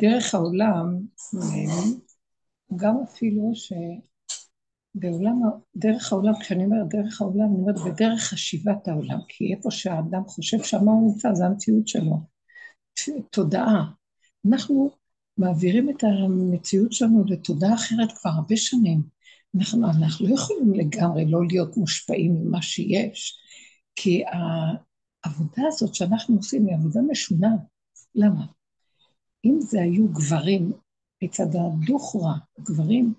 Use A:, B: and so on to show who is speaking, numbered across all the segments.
A: דרך העולם, גם אפילו שבעולם, דרך העולם, כשאני אומרת דרך העולם, אני אומרת בדרך חשיבת העולם, כי איפה שהאדם חושב שמה הוא נמצא, זה המציאות שלו. תודעה. אנחנו מעבירים את המציאות שלנו לתודעה אחרת כבר הרבה שנים. אנחנו, אנחנו לא יכולים לגמרי לא להיות מושפעים ממה שיש, כי העבודה הזאת שאנחנו עושים היא עבודה משונה. למה? אם זה היו גברים מצד הדוכרה, גברים,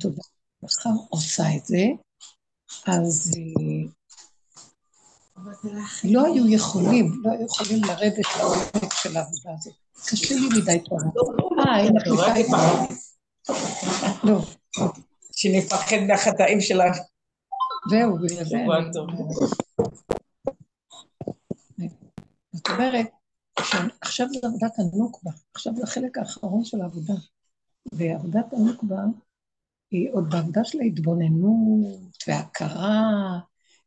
A: תודה, מחר עושה את זה, אז אה, לא היו יכולים, לא היו יכולים לרדת לעומק של העבודה הזאת. קשה לי מדי טוב. אה, אין לך
B: לא. שנפחד מהחטאים שלנו.
A: זהו, בגלל זה זאת אומרת, עכשיו זה עבודת הנוקבה, עכשיו זה החלק האחרון של העבודה. ועבודת הנוקבה היא עוד בעבודה של ההתבוננות וההכרה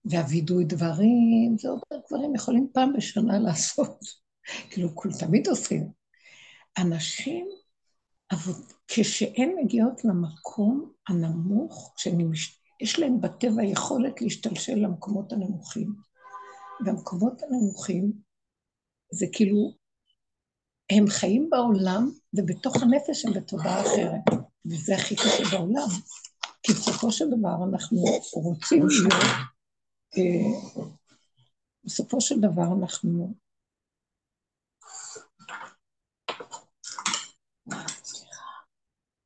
A: והווידוי דברים, זה עוד דברים יכולים פעם בשנה לעשות. כאילו, כול תמיד עושים. אנשים, כשהן מגיעות למקום הנמוך, שיש להם בטבע יכולת להשתלשל למקומות הנמוכים. והמקומות הנמוכים זה כאילו, הם חיים בעולם, ובתוך הנפש הם בתודעה אחרת. וזה הכי קשה בעולם. כי בסופו של דבר אנחנו רוצים להיות, אה, בסופו של דבר אנחנו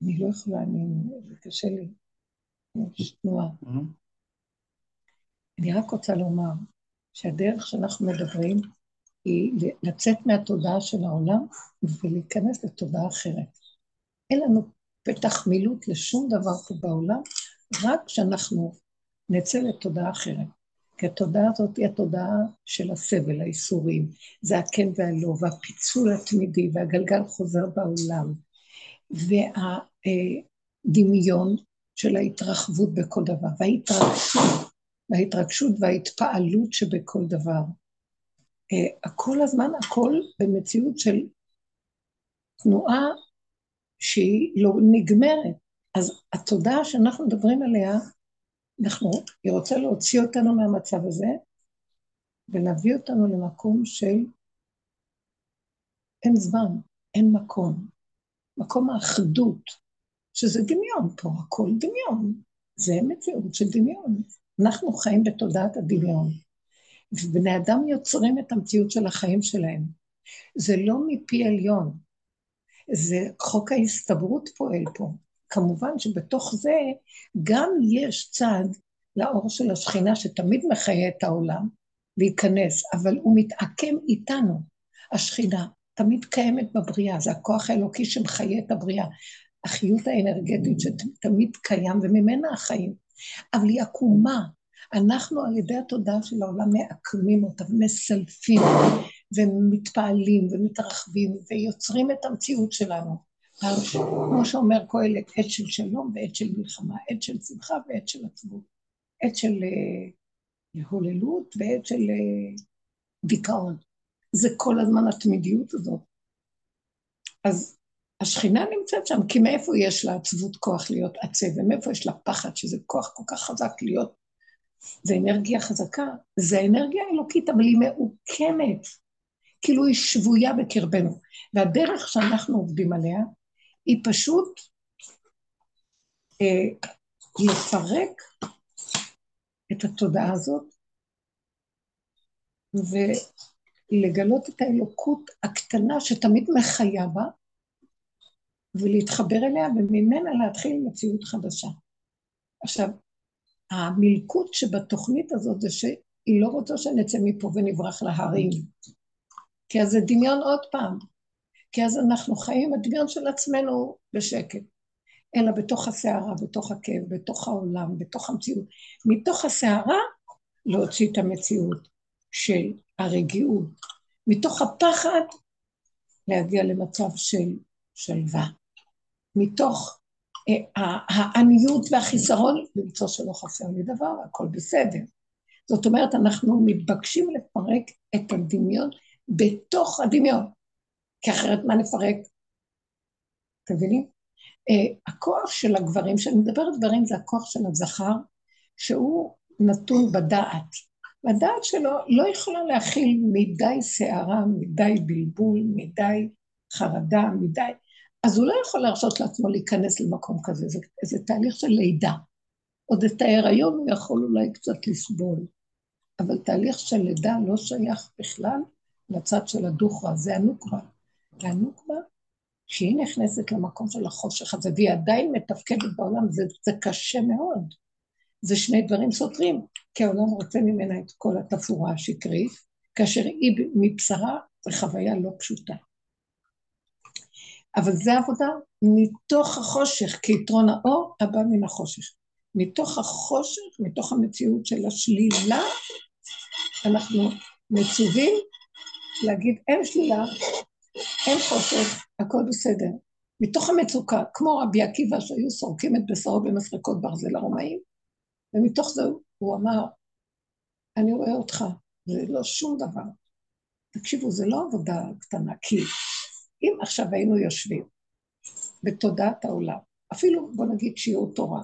A: אני לא יכולה, אני, זה קשה לי, יש תנועה. Mm-hmm. אני רק רוצה לומר שהדרך שאנחנו מדברים היא לצאת מהתודעה של העולם ולהיכנס לתודעה אחרת. אין לנו פתח מילוט לשום דבר פה בעולם, רק כשאנחנו נצא לתודעה אחרת. כי התודעה הזאת היא התודעה של הסבל, האיסורים, זה הכן והלא, והפיצול התמידי, והגלגל חוזר בעולם, והדמיון של ההתרחבות בכל דבר, וההתרגשות, וההתרגשות וההתפעלות שבכל דבר. אה, כל הזמן הכל במציאות של תנועה שהיא לא נגמרת. אז התודעה שאנחנו מדברים עליה, אנחנו, היא רוצה להוציא אותנו מהמצב הזה ולהביא אותנו למקום של אין זמן, אין מקום. מקום האחדות, שזה דמיון פה, הכל דמיון. זה מציאות של דמיון. אנחנו חיים בתודעת הדמיון. ובני אדם יוצרים את המציאות של החיים שלהם. זה לא מפי עליון, זה חוק ההסתברות פועל פה. כמובן שבתוך זה גם יש צד לאור של השכינה שתמיד מחיה את העולם וייכנס, אבל הוא מתעקם איתנו, השכינה. תמיד קיימת בבריאה, זה הכוח האלוקי שמחיה את הבריאה. החיות האנרגטית שתמיד קיים, וממנה החיים. אבל היא עקומה. אנחנו על ידי התודעה של העולם מעקמים אותה ומסלפים ומתפעלים ומתרחבים ויוצרים את המציאות שלנו. כמו שאומר קהלת, עת של שלום ועת של מלחמה, עת של שמחה ועת של עצבות, עת של uh, הוללות ועת של uh, דיכאון. זה כל הזמן התמידיות הזאת. אז השכינה נמצאת שם, כי מאיפה יש לה עצבות כוח להיות עצב, ומאיפה יש לה פחד, שזה כוח כל כך חזק להיות, זה אנרגיה חזקה, זה אנרגיה אלוקית, אבל היא מעוקמת, כאילו היא שבויה בקרבנו. והדרך שאנחנו עובדים עליה, היא פשוט אה, לפרק את התודעה הזאת, ו... לגלות את האלוקות הקטנה שתמיד מחיה בה, ולהתחבר אליה, וממנה להתחיל מציאות חדשה. עכשיו, המלכות שבתוכנית הזאת זה שהיא לא רוצה שנצא מפה ונברח להרים, כי אז זה דמיון עוד פעם, כי אז אנחנו חיים הדמיון של עצמנו בשקט, אלא בתוך הסערה, בתוך הכאב, בתוך העולם, בתוך המציאות. מתוך הסערה להוציא את המציאות של הרגיעות, מתוך הפחד להגיע למצב של שלווה, מתוך העניות והחיסרון למצוא שלא חסר לי דבר, הכל בסדר. זאת אומרת, אנחנו מתבקשים לפרק את הדמיון בתוך הדמיון, כי אחרת מה נפרק? אתם מבינים? Uh, הכוח של הגברים, כשאני מדברת גברים זה הכוח של הזכר, שהוא נתון בדעת. והדעת שלו לא יכולה להכיל מדי סערה, מדי בלבול, מדי חרדה, מדי... אז הוא לא יכול להרשות לעצמו להיכנס למקום כזה, זה, זה תהליך של לידה. עוד את ההיריון הוא יכול אולי קצת לסבול, אבל תהליך של לידה לא שייך בכלל לצד של הדוכרה, זה הנוקבה. והנוקבה, שהיא נכנסת למקום של החושך הזה, והיא עדיין מתפקדת בעולם, זה, זה קשה מאוד. זה שני דברים סותרים, כי העולם רוצה ממנה את כל התפאורה השקרית, כאשר היא מבשרה זו חוויה לא פשוטה. אבל זה עבודה מתוך החושך, כי יתרון האור הבא מן החושך. מתוך החושך, מתוך המציאות של השלילה, אנחנו מצווים להגיד אין שלילה, אין חושך, הכל בסדר. מתוך המצוקה, כמו רבי עקיבא שהיו סורקים את בשרו במסרקות ברזל הרומאים, ומתוך זה הוא אמר, אני רואה אותך, זה לא שום דבר. תקשיבו, זה לא עבודה קטנה, כי אם עכשיו היינו יושבים בתודעת העולם, אפילו בוא נגיד שיעור תורה,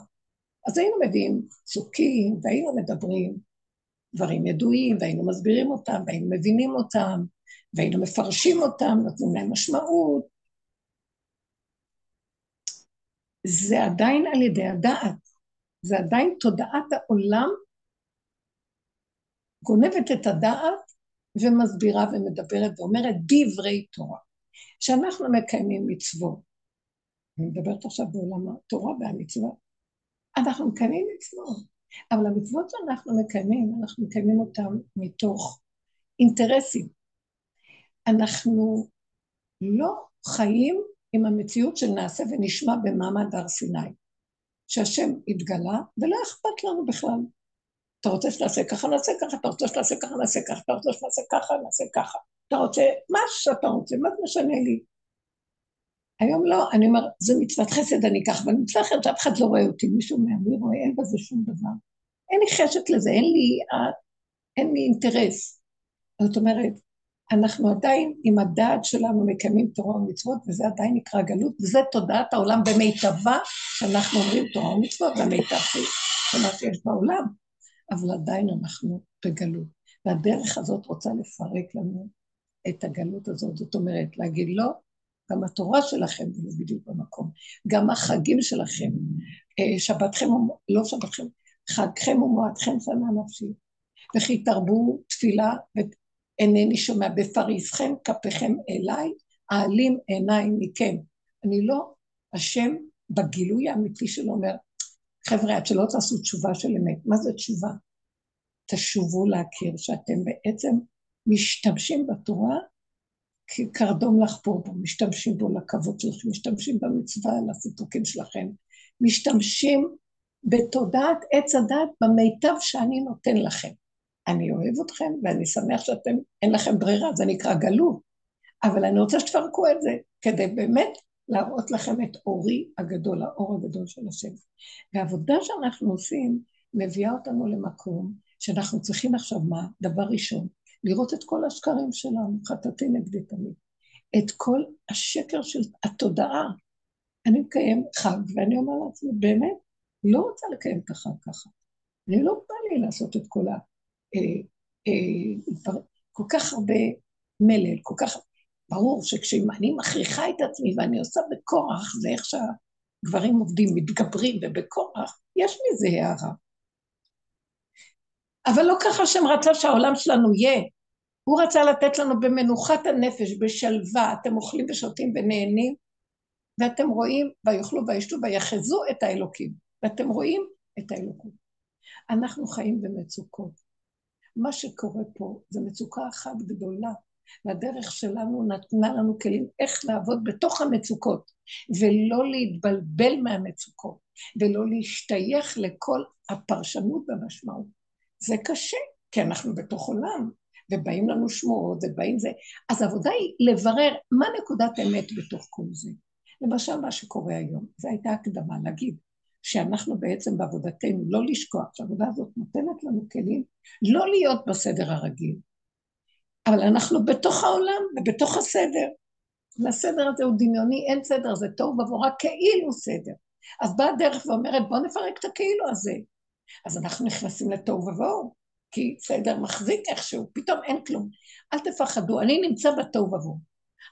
A: אז היינו מביאים צוקים, והיינו מדברים דברים ידועים, והיינו מסבירים אותם, והיינו מבינים אותם, והיינו מפרשים אותם, נותנים להם משמעות. זה עדיין על ידי הדעת. זה עדיין תודעת העולם גונבת את הדעת ומסבירה ומדברת ואומרת דברי תורה. כשאנחנו מקיימים מצוות, אני מדברת עכשיו בעולם התורה והמצווה, אנחנו מקיימים מצוות, אבל המצוות שאנחנו מקיימים, אנחנו מקיימים אותן מתוך אינטרסים. אנחנו לא חיים עם המציאות של נעשה ונשמע במעמד הר סיני. שהשם התגלה, ולא אכפת לנו בכלל. אתה רוצה שנעשה ככה, נעשה ככה, אתה רוצה שנעשה ככה, נעשה ככה, אתה רוצה שנעשה ככה, נעשה ככה. אתה רוצה, מה שאתה רוצה, מה זה משנה לי? היום לא, אני אומר, זה מצוות חסד, אני אקח, אבל מצווה אחרת שאף אחד לא רואה אותי, מישהו אומר, מי רואה, אין בזה שום דבר. אין לי חשק לזה, אין לי, אין לי אינטרס. זאת אומרת, אנחנו עדיין עם הדעת שלנו מקיימים תורה ומצוות, וזה עדיין נקרא גלות, וזה תודעת העולם במיטבה, שאנחנו אומרים תורה ומצוות, זה המיטב שמה שיש בעולם, אבל עדיין אנחנו בגלות. והדרך הזאת רוצה לפרק לנו את הגלות הזאת, זאת אומרת, להגיד לא, גם התורה שלכם היא לא בדיוק במקום, גם החגים שלכם, אה, שבתכם, לא שבתכם, חגכם ומועדכם שנה נפשי, וכי תרבו תפילה אינני שומע בפריסכם כפיכם אליי, אעלים עיניי מכם. אני לא השם בגילוי האמיתי שלו אומר, חבר'ה, עד שלא תעשו תשובה של אמת. מה זה תשובה? תשובו להכיר שאתם בעצם משתמשים בתורה כקרדום לחפור בו, משתמשים בו לכבוד שלכם, משתמשים במצווה לסיפוקים שלכם, משתמשים בתודעת עץ הדת במיטב שאני נותן לכם. אני אוהב אתכם ואני שמח שאתם, אין לכם ברירה, זה נקרא גלות, אבל אני רוצה שתפרקו את זה, כדי באמת להראות לכם את אורי הגדול, האור הגדול של השם. והעבודה שאנחנו עושים מביאה אותנו למקום שאנחנו צריכים עכשיו מה? דבר ראשון, לראות את כל השקרים שלנו, חטאתי נגדי תמיד. את כל השקר של התודעה. אני מקיים חג, ואני אומר לעצמי, באמת, לא רוצה לקיים את החג ככה. אני לא בא לי לעשות את כל ה... אה, אה, כל כך הרבה מלל, כל כך... ברור שכשאני מכריחה את עצמי ואני עושה בכורח, זה איך שהגברים עובדים, מתגברים ובכורח, יש מזה הערה. אבל לא ככה שהם רצה שהעולם שלנו יהיה. הוא רצה לתת לנו במנוחת הנפש, בשלווה, אתם אוכלים ושותים ונהנים, ואתם רואים, ויאכלו וישתו ויחזו את האלוקים, ואתם רואים את האלוקות. אנחנו חיים במצוקות. מה שקורה פה זה מצוקה אחת גדולה, והדרך שלנו נתנה לנו כלים איך לעבוד בתוך המצוקות, ולא להתבלבל מהמצוקות, ולא להשתייך לכל הפרשנות והמשמעות. זה קשה, כי אנחנו בתוך עולם, ובאים לנו שמועות, ובאים זה. אז העבודה היא לברר מה נקודת אמת בתוך כל זה. למשל, מה שקורה היום, זו הייתה הקדמה להגיד, שאנחנו בעצם בעבודתנו לא לשכוח, שהעבודה הזאת נותנת לנו כלים לא להיות בסדר הרגיל, אבל אנחנו בתוך העולם ובתוך הסדר. לסדר הזה הוא דמיוני, אין סדר, זה טוב עבורה כאילו סדר. אז באה הדרך ואומרת, בוא נפרק את הכאילו הזה. אז אנחנו נכנסים לתוהו ובוהו, כי סדר מחזיק איכשהו, פתאום אין כלום. אל תפחדו, אני נמצא בתוהו ובוהו.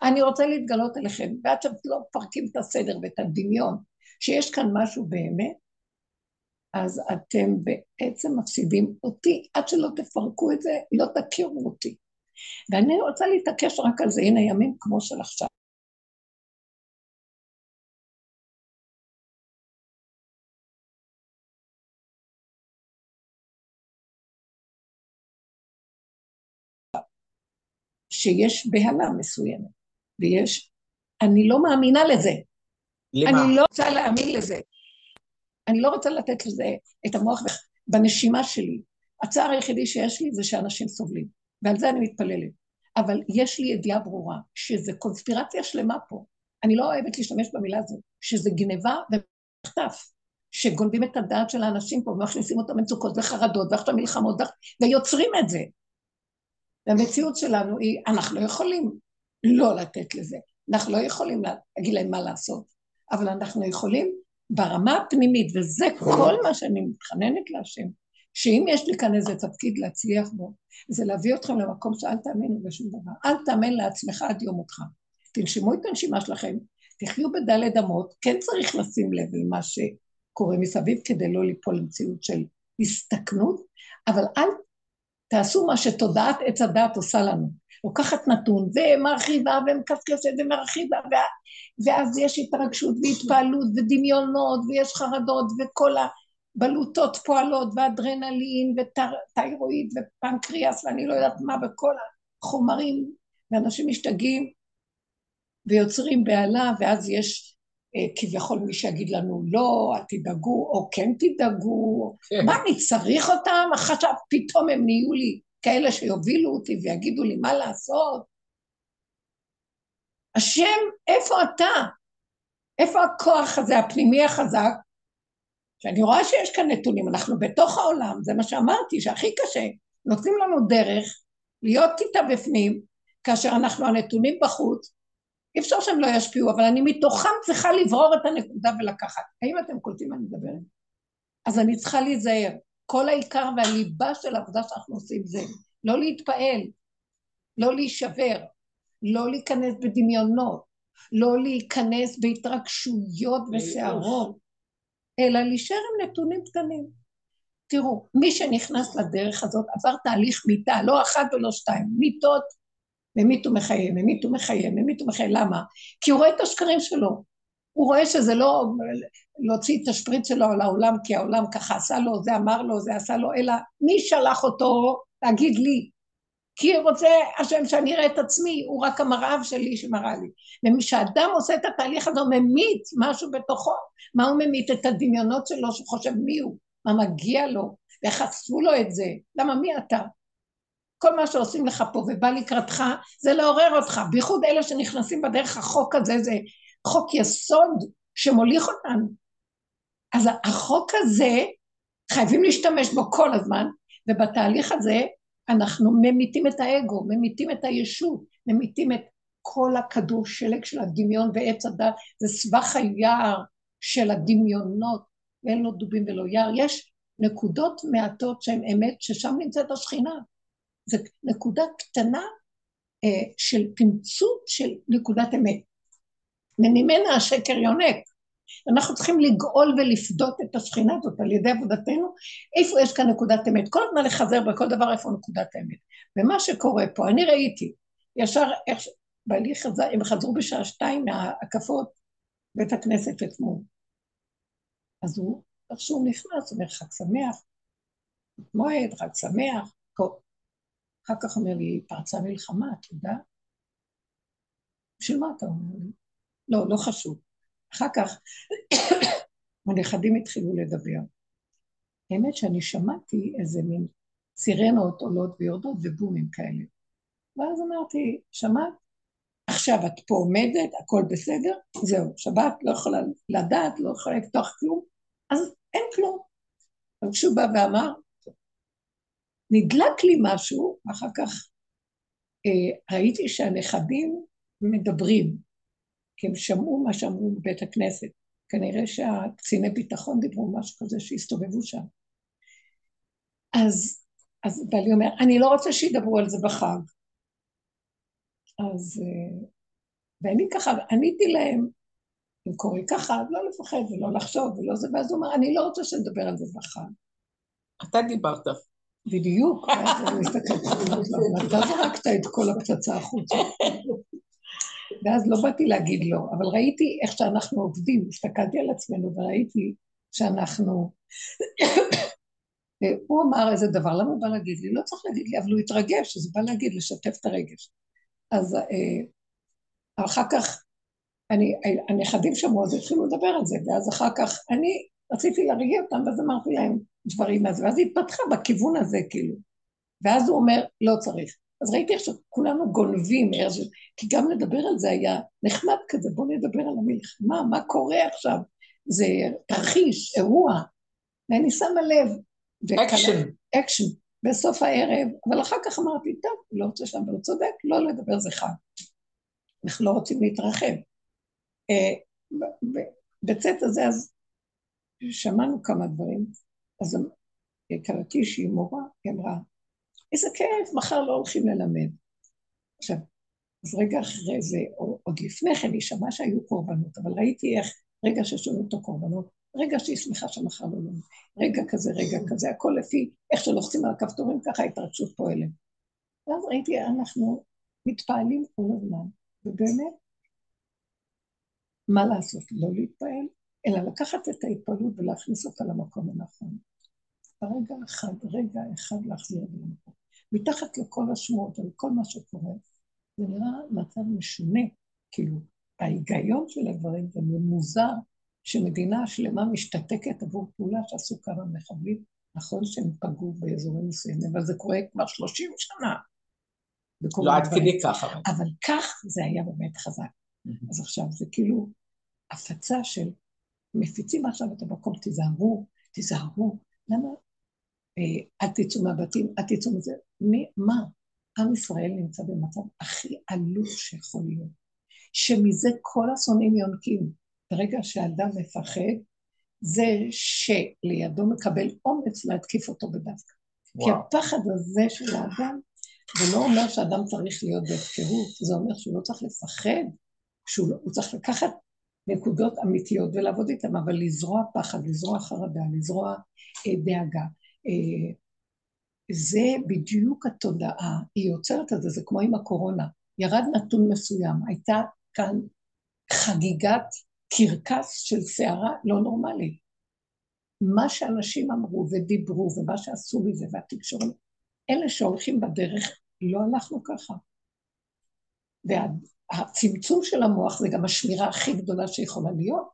A: אני רוצה להתגלות עליכם, ועד שאתם לא מפרקים את הסדר ואת הדמיון, שיש כאן משהו באמת, אז אתם בעצם מפסידים אותי, עד שלא תפרקו את זה, לא תכירו אותי. ואני רוצה להתעקש רק על זה, הנה ימים כמו של עכשיו. שיש בהלה מסוימת, ויש, אני לא מאמינה לזה. למה? אני לא רוצה להאמין לזה. אני לא רוצה לתת לזה את המוח בנשימה שלי. הצער היחידי שיש לי זה שאנשים סובלים, ועל זה אני מתפללת. אבל יש לי ידיעה ברורה שזה קונספירציה שלמה פה. אני לא אוהבת להשתמש במילה הזאת, שזה גניבה ומחטף, שגונבים את הדעת של האנשים פה ומכניסים אותם מצוקות וחרדות ועכשיו מלחמות ויוצרים את זה. והמציאות שלנו היא, אנחנו לא יכולים לא לתת לזה, אנחנו לא יכולים להגיד להם מה לעשות, אבל אנחנו יכולים ברמה הפנימית, וזה כל מה שאני מתחננת להשם, שאם יש לי כאן איזה תפקיד להצליח בו, זה להביא אתכם למקום שאל תאמינו בשום דבר. אל תאמן לעצמך עד יום מותך. תנשמו את הנשימה שלכם, תחיו בדלת אמות, כן צריך לשים לב למה שקורה מסביב כדי לא ליפול למציאות של הסתכנות, אבל אל תעשו מה שתודעת עץ הדעת עושה לנו. לוקחת נתון ומרחיבה ומקשקשת ומרחיבה, ואז יש התרגשות והתפעלות ודמיונות ויש חרדות וכל הבלוטות פועלות ואדרנלין וטיירואיד ופנקריאס ואני לא יודעת מה בכל החומרים, ואנשים משתגעים ויוצרים בהלה, ואז יש אה, כביכול מי שיגיד לנו לא, אל תדאגו, או כן תדאגו, כן. מה אני צריך אותם? עכשיו פתאום הם נהיו לי כאלה שיובילו אותי ויגידו לי מה לעשות. השם, איפה אתה? איפה הכוח הזה, הפנימי החזק? שאני רואה שיש כאן נתונים, אנחנו בתוך העולם, זה מה שאמרתי, שהכי קשה. נותנים לנו דרך להיות איתה בפנים, כאשר אנחנו הנתונים בחוץ, אי אפשר שהם לא ישפיעו, אבל אני מתוכם צריכה לברור את הנקודה ולקחת. האם אתם קולטים מה אני מדברת? אז אני צריכה להיזהר. כל העיקר והליבה של העבודה שאנחנו עושים זה לא להתפעל, לא להישבר, לא להיכנס בדמיונות, לא להיכנס בהתרגשויות וסערות, אלא להישאר עם נתונים קטנים. תראו, מי שנכנס לדרך הזאת עבר תהליך מיטה, לא אחת ולא שתיים, מיטות ממית ומחיה, ממית ומחיה, ממית ומחיה, למה? כי הוא רואה את השקרים שלו. הוא רואה שזה לא להוציא את השפריץ שלו על העולם, כי העולם ככה עשה לו, זה אמר לו, זה עשה לו, אלא מי שלח אותו להגיד לי? כי רוצה השם שאני אראה את עצמי, הוא רק המראה שלי שמראה לי. וכשאדם עושה את התהליך הזה, הוא ממית משהו בתוכו. מה הוא ממית? את הדמיונות שלו, שהוא חושב מי הוא, מה מגיע לו, ואיך עשו לו את זה. למה מי אתה? כל מה שעושים לך פה ובא לקראתך, זה לעורר אותך. בייחוד אלה שנכנסים בדרך החוק הזה, זה חוק יסוד שמוליך אותנו. אז החוק הזה, חייבים להשתמש בו כל הזמן, ובתהליך הזה אנחנו ממיתים את האגו, ממיתים את הישות, ממיתים את כל הכדור שלג של הדמיון ועץ הדת, זה סבך היער של הדמיונות, ואין לו דובים ולא יער. יש נקודות מעטות שהן אמת, ששם נמצאת השכינה. זו נקודה קטנה אה, של תמצות של נקודת אמת. וממנה השקר יונק. אנחנו צריכים לגאול ולפדות את השכינה הזאת על ידי עבודתנו, איפה יש כאן נקודת אמת. כל הזמן לחזר בכל דבר איפה נקודת האמת. ומה שקורה פה, אני ראיתי, ישר איך, בעלי חזר, הם חזרו בשעה שתיים מההקפות בית הכנסת אתמול. אז הוא, איך שהוא נכנס, הוא אומר חג שמח, מועד, חג שמח, אחר כך אומר לי, פרצה מלחמה, אתה יודע? בשביל מה אתה אומר לי? לא, לא חשוב. אחר כך הנכדים התחילו לדבר. האמת שאני שמעתי איזה מין סירנות עולות ויורדות ובומים כאלה. ואז אמרתי, שמעת? עכשיו את פה עומדת, הכל בסדר, זהו, שבת לא יכולה לדעת, לא יכולה לפתוח כלום, אז אין כלום. אבל כשהוא בא ואמר, נדלק לי משהו, ואחר כך אה, ראיתי שהנכדים מדברים. כי הם שמעו מה שאמרו בבית הכנסת. כנראה שהקציני ביטחון דיברו משהו כזה שהסתובבו שם. אז, אז בעלי אומר, אני לא רוצה שידברו על זה בחג. אז, אה, ואני ככה, עניתי להם, אם קורה ככה, לא לפחד ולא לחשוב ולא זה, ואז הוא אמר, אני לא רוצה שנדבר על זה בחג.
B: אתה דיברת.
A: בדיוק, אתה זרקת את כל הפצצה החוצה. ואז לא באתי להגיד לא, אבל ראיתי איך שאנחנו עובדים, הסתכלתי על עצמנו וראיתי שאנחנו... הוא אמר איזה דבר, למה הוא בא להגיד לי? לא צריך להגיד לי, אבל הוא התרגש, אז הוא בא להגיד, לשתף את הרגש. אז אה, אחר כך, אני, הנכדים שמעו, אז התחילו לדבר על זה, ואז אחר כך אני רציתי להרגיע אותם, ואז אמרתי להם דברים אז, ואז היא התפתחה בכיוון הזה, כאילו. ואז הוא אומר, לא צריך. אז ראיתי איך שכולנו גונבים, כי גם לדבר על זה היה נחמד כזה, בואו נדבר על המלחמה, מה קורה עכשיו? זה תרחיש, אירוע, ואני שמה לב.
B: אקשן.
A: אקשן, בסוף הערב, אבל אחר כך אמרתי, טוב, לא רוצה שם, אבל הוא צודק, לא לדבר זה חג. אנחנו לא רוצים להתרחב. אה, בצאת הזה, אז שמענו כמה דברים, אז הכרתי שהיא מורה, היא אמרה, איזה כיף, מחר לא הולכים ללמד. עכשיו, אז רגע אחרי זה, או עוד לפני כן, היא שמעה שהיו קורבנות, אבל ראיתי איך רגע ששומעים את הקורבנות, רגע שהיא שמחה שמחר לא לומד, רגע כזה, רגע כזה, הכל לפי איך שלוחצים על הכפתורים, ככה ההתרגשות פועלת. ואז ראיתי, אנחנו מתפעלים כל הזמן, ובאמת, מה לעשות? לא להתפעל, אלא לקחת את ההתפעלות ולהכניס אותה למקום הנכון. ברגע אחד, רגע אחד להחזיר את זה למקום. מתחת לכל השמועות ולכל מה שקורה, זה נראה מצב משונה, כאילו, ההיגיון של הדברים זה מוזר שמדינה שלמה משתתקת עבור פעולה שעשו כמה מחבלים, נכון שהם פגעו באזורים מסוימים, אבל זה קורה כבר 30 שנה.
B: לא עד כדי ככה.
A: אבל כך זה היה באמת חזק. אז עכשיו זה כאילו הפצה של מפיצים עכשיו את המקום, תיזהרו, תיזהרו. למה אל תצאו מהבתים, אל תצאו מזה. מי, מה? עם ישראל נמצא במצב הכי עלוב שיכול להיות, שמזה כל השונאים יונקים. ברגע שאדם מפחד, זה שלידו מקבל אומץ להתקיף אותו בדווקא. כי הפחד הזה של האדם, זה לא אומר שאדם צריך להיות בהפקרות, זה אומר שהוא לא צריך לפחד, שהוא לא, צריך לקחת נקודות אמיתיות ולעבוד איתן, אבל לזרוע פחד, לזרוע חרדה, לזרוע אה, דאגה, אה, זה בדיוק התודעה, היא יוצרת את זה, זה כמו עם הקורונה. ירד נתון מסוים, הייתה כאן חגיגת קרקס של סערה לא נורמלית. מה שאנשים אמרו ודיברו ומה שעשו מזה והתקשורת, אלה שהולכים בדרך, לא הלכנו ככה. והצמצום של המוח זה גם השמירה הכי גדולה שיכולה להיות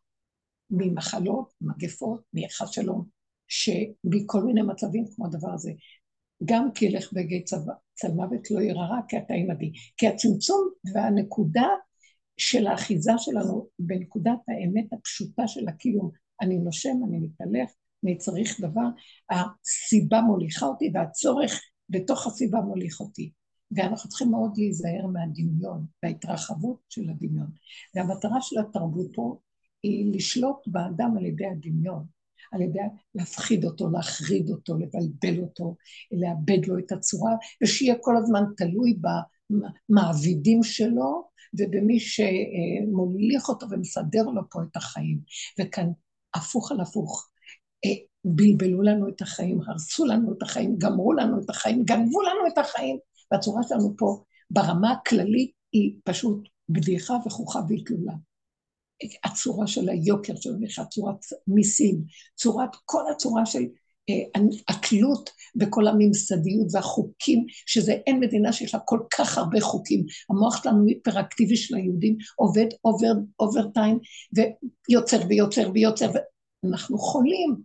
A: ממחלות, מגפות, מחס שלום, שמכל מיני מצבים כמו הדבר הזה. גם כי ילך בגי צל מוות לא ירא כי אתה עימדי. כי הצמצום והנקודה של האחיזה שלנו בנקודת האמת הפשוטה של הקיום, אני נושם, אני מתהלך, אני צריך דבר, הסיבה מוליכה אותי והצורך בתוך הסיבה מוליך אותי. ואנחנו צריכים מאוד להיזהר מהדמיון, וההתרחבות של הדמיון. והמטרה של התרבות פה היא לשלוט באדם על ידי הדמיון. על ידי להפחיד אותו, להחריד אותו, לבלבל אותו, לאבד לו את הצורה, ושיהיה כל הזמן תלוי במעבידים שלו ובמי שמוליך אותו ומסדר לו פה את החיים. וכאן, הפוך על הפוך, אה, בלבלו לנו את החיים, הרסו לנו את החיים, גמרו לנו את החיים, גנבו לנו את החיים, והצורה שלנו פה ברמה הכללית היא פשוט בדיחה וכוחה והתלולה. הצורה של היוקר של המחיה, צורת מיסים, צורת, כל הצורה של אה, התלות בכל הממסדיות והחוקים, שזה אין מדינה שיש לה כל כך הרבה חוקים. המוח שלנו היפראקטיבי של היהודים עובד over, overtime ויוצר ויוצר ויוצר, ואנחנו חולים,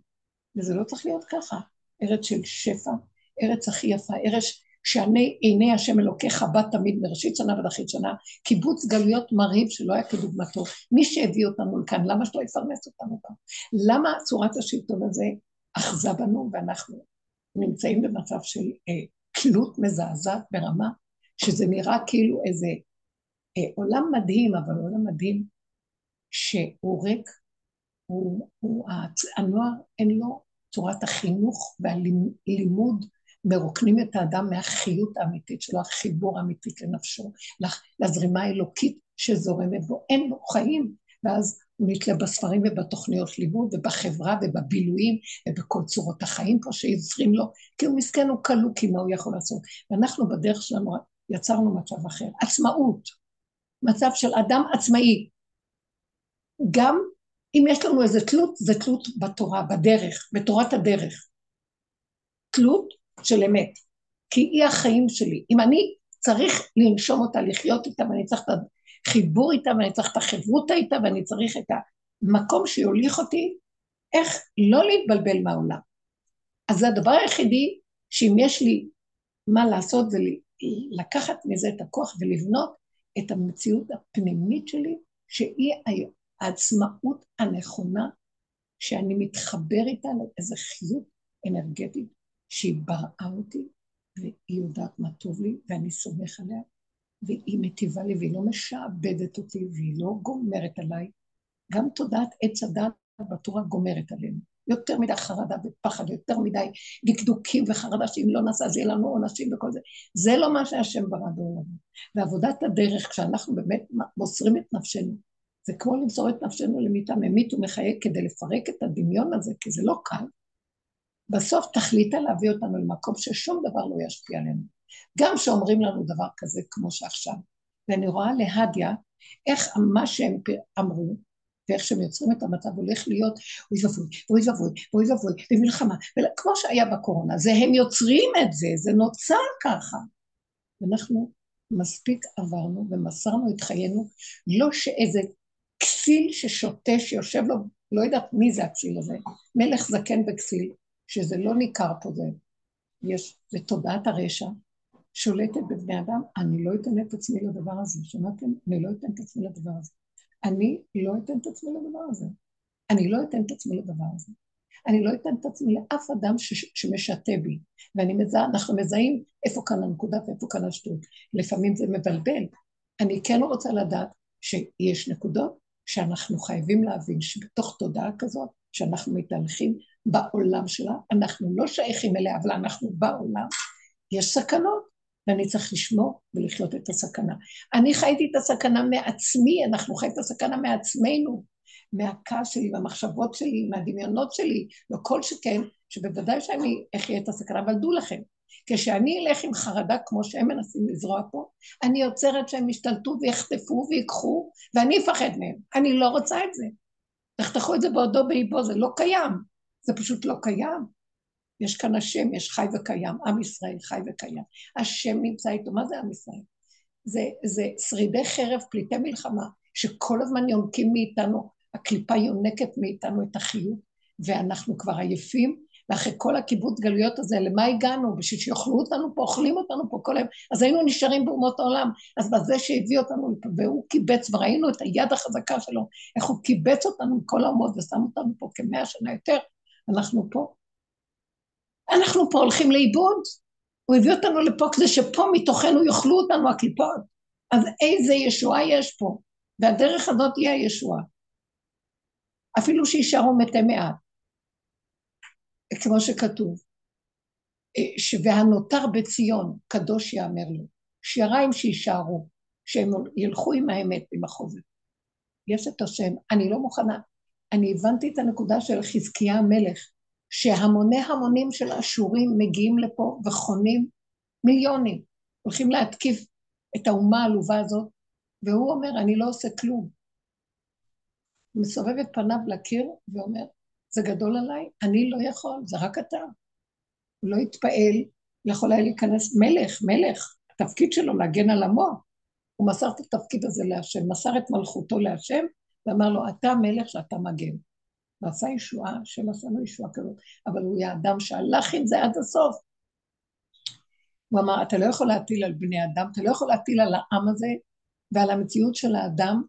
A: וזה לא צריך להיות ככה. ארץ של שפע, ארץ הכי יפה, ארץ שעיני השם אלוקיך בא תמיד מראשית שנה ועד שנה, קיבוץ גלויות מרהיב שלא היה כדוגמתו. מי שהביא אותנו לכאן, למה שלא יפרנס אותנו כאן? למה צורת השלטון הזה אחזה בנו ואנחנו נמצאים במצב של אה, תלות מזעזעת ברמה שזה נראה כאילו איזה אה, עולם מדהים, אבל עולם מדהים שהוא ריק, הוא, הוא, הנוער אין לו צורת החינוך והלימוד מרוקנים את האדם מהחיות האמיתית שלו, החיבור האמיתית לנפשו, לזרימה האלוקית שזורמת בו, אין לו חיים, ואז הוא נתלה בספרים ובתוכניות לימוד ובחברה ובבילויים ובכל צורות החיים פה שיוצרים לו, כי הוא מסכן, הוא כלוא, כי מה הוא יכול לעשות? ואנחנו בדרך שלנו יצרנו מצב אחר, עצמאות, מצב של אדם עצמאי. גם אם יש לנו איזה תלות, זה תלות בתורה, בדרך, בתורת הדרך. תלות של אמת, כי היא החיים שלי. אם אני צריך לנשום אותה, לחיות איתה, ואני צריך את החיבור איתה, ואני צריך את החברותה איתה, ואני צריך את המקום שיוליך אותי, איך לא להתבלבל מהעולם. אז זה הדבר היחידי, שאם יש לי מה לעשות, זה לקחת מזה את הכוח ולבנות את המציאות הפנימית שלי, שהיא העצמאות הנכונה, שאני מתחבר איתה לאיזו חיות אנרגטית שהיא בראה אותי, והיא יודעת מה טוב לי, ואני סומך עליה, והיא מטיבה לי, והיא לא משעבדת אותי, והיא לא גומרת עליי. גם תודעת עץ הדת בתורה גומרת עלינו. יותר מדי חרדה ופחד, יותר מדי דקדוקים וחרדה שאם לא נעשה אז יהיה לנו עונשים וכל זה. זה לא מה שהשם ברא בעולם. ועבודת הדרך, כשאנחנו באמת מוסרים את נפשנו, זה כמו למסור את נפשנו למיטה ממית ומחיה כדי לפרק את הדמיון הזה, כי זה לא קל. בסוף תחליטה להביא אותנו למקום ששום דבר לא ישפיע עלינו. גם שאומרים לנו דבר כזה כמו שעכשיו. ואני רואה להדיה איך מה שהם אמרו, ואיך שהם יוצרים את המצב הולך להיות אוי ואבוי, אוי ואבוי, אוי ואבוי, ומלחמה, כמו שהיה בקורונה, זה הם יוצרים את זה, זה נוצר ככה. ואנחנו מספיק עברנו ומסרנו את חיינו, לא שאיזה כסיל ששותה, שיושב לו, לא יודעת מי זה הכסיל הזה, מלך זקן בכסיל, שזה לא ניכר פה זה, יש, בתודעת הרשע, שולטת בבני אדם, אני לא אתן את עצמי לדבר הזה, שמעתם? אני לא אתן את עצמי לדבר הזה. אני לא אתן את עצמי לדבר הזה. אני לא אתן את עצמי לדבר הזה. אני לא אתן את עצמי לאף אדם ש- שמשתה בי. ואני מזהה, אנחנו מזהים איפה כאן הנקודה ואיפה כאן השטות. לפעמים זה מבלבל. אני כן רוצה לדעת שיש נקודות שאנחנו חייבים להבין שבתוך תודעה כזאת, שאנחנו מתהלכים בעולם שלה, אנחנו לא שייכים אליה, אבל אנחנו בעולם, יש סכנות. ואני צריך לשמור ולחיות את הסכנה. אני חייתי את הסכנה מעצמי, אנחנו חיים את הסכנה מעצמנו, מהכעס שלי, מהמחשבות שלי, מהדמיונות שלי, וכל שכן, שבוודאי שאני אחיה את הסכנה, אבל דעו לכם, כשאני אלך עם חרדה כמו שהם מנסים לזרוע פה, אני יוצרת שהם ישתלטו ויחטפו ויקחו, ואני אפחד מהם. אני לא רוצה את זה. תחתכו את זה בעודו באיבו, זה לא קיים. זה פשוט לא קיים. יש כאן השם, יש חי וקיים, עם ישראל חי וקיים. השם נמצא איתו, מה זה עם ישראל? זה, זה שרידי חרב, פליטי מלחמה, שכל הזמן יונקים מאיתנו, הקליפה יונקת מאיתנו את החיות, ואנחנו כבר עייפים, ואחרי כל הקיבוץ גלויות הזה, למה הגענו? בשביל שיאכלו אותנו פה, אוכלים אותנו פה כל היום, אז היינו נשארים באומות העולם. אז בזה שהביא אותנו והוא קיבץ, וראינו את היד החזקה שלו, איך הוא קיבץ אותנו מכל האומות ושם אותנו פה כמאה שנה יותר, אנחנו פה אנחנו פה הולכים לאיבוד. הוא הביא אותנו לפה כדי שפה מתוכנו יאכלו אותנו הקליפות. אז איזה ישועה יש פה? והדרך הזאת היא הישועה. אפילו שיישארו מתי מעט, כמו שכתוב. והנותר בציון, קדוש יאמר לו. שיריים שיישארו, שהם ילכו עם האמת, עם החוזק. יש את השם, אני לא מוכנה. אני הבנתי את הנקודה של חזקיה המלך, שהמוני המונים של אשורים מגיעים לפה וחונים מיליונים, הולכים להתקיף את האומה העלובה הזאת, והוא אומר, אני לא עושה כלום. הוא מסובב את פניו לקיר ואומר, זה גדול עליי, אני לא יכול, זה רק אתה. הוא לא התפעל, יכול היה להיכנס מלך, מלך, התפקיד שלו להגן על עמו. הוא מסר את התפקיד הזה להשם, מסר את מלכותו להשם, ואמר לו, אתה מלך שאתה מגן. ועשה ישועה, השם עשה לו ישועה כזאת, אבל הוא היה אדם שהלך עם זה עד הסוף. הוא אמר, אתה לא יכול להטיל על בני אדם, אתה לא יכול להטיל על העם הזה ועל המציאות של האדם,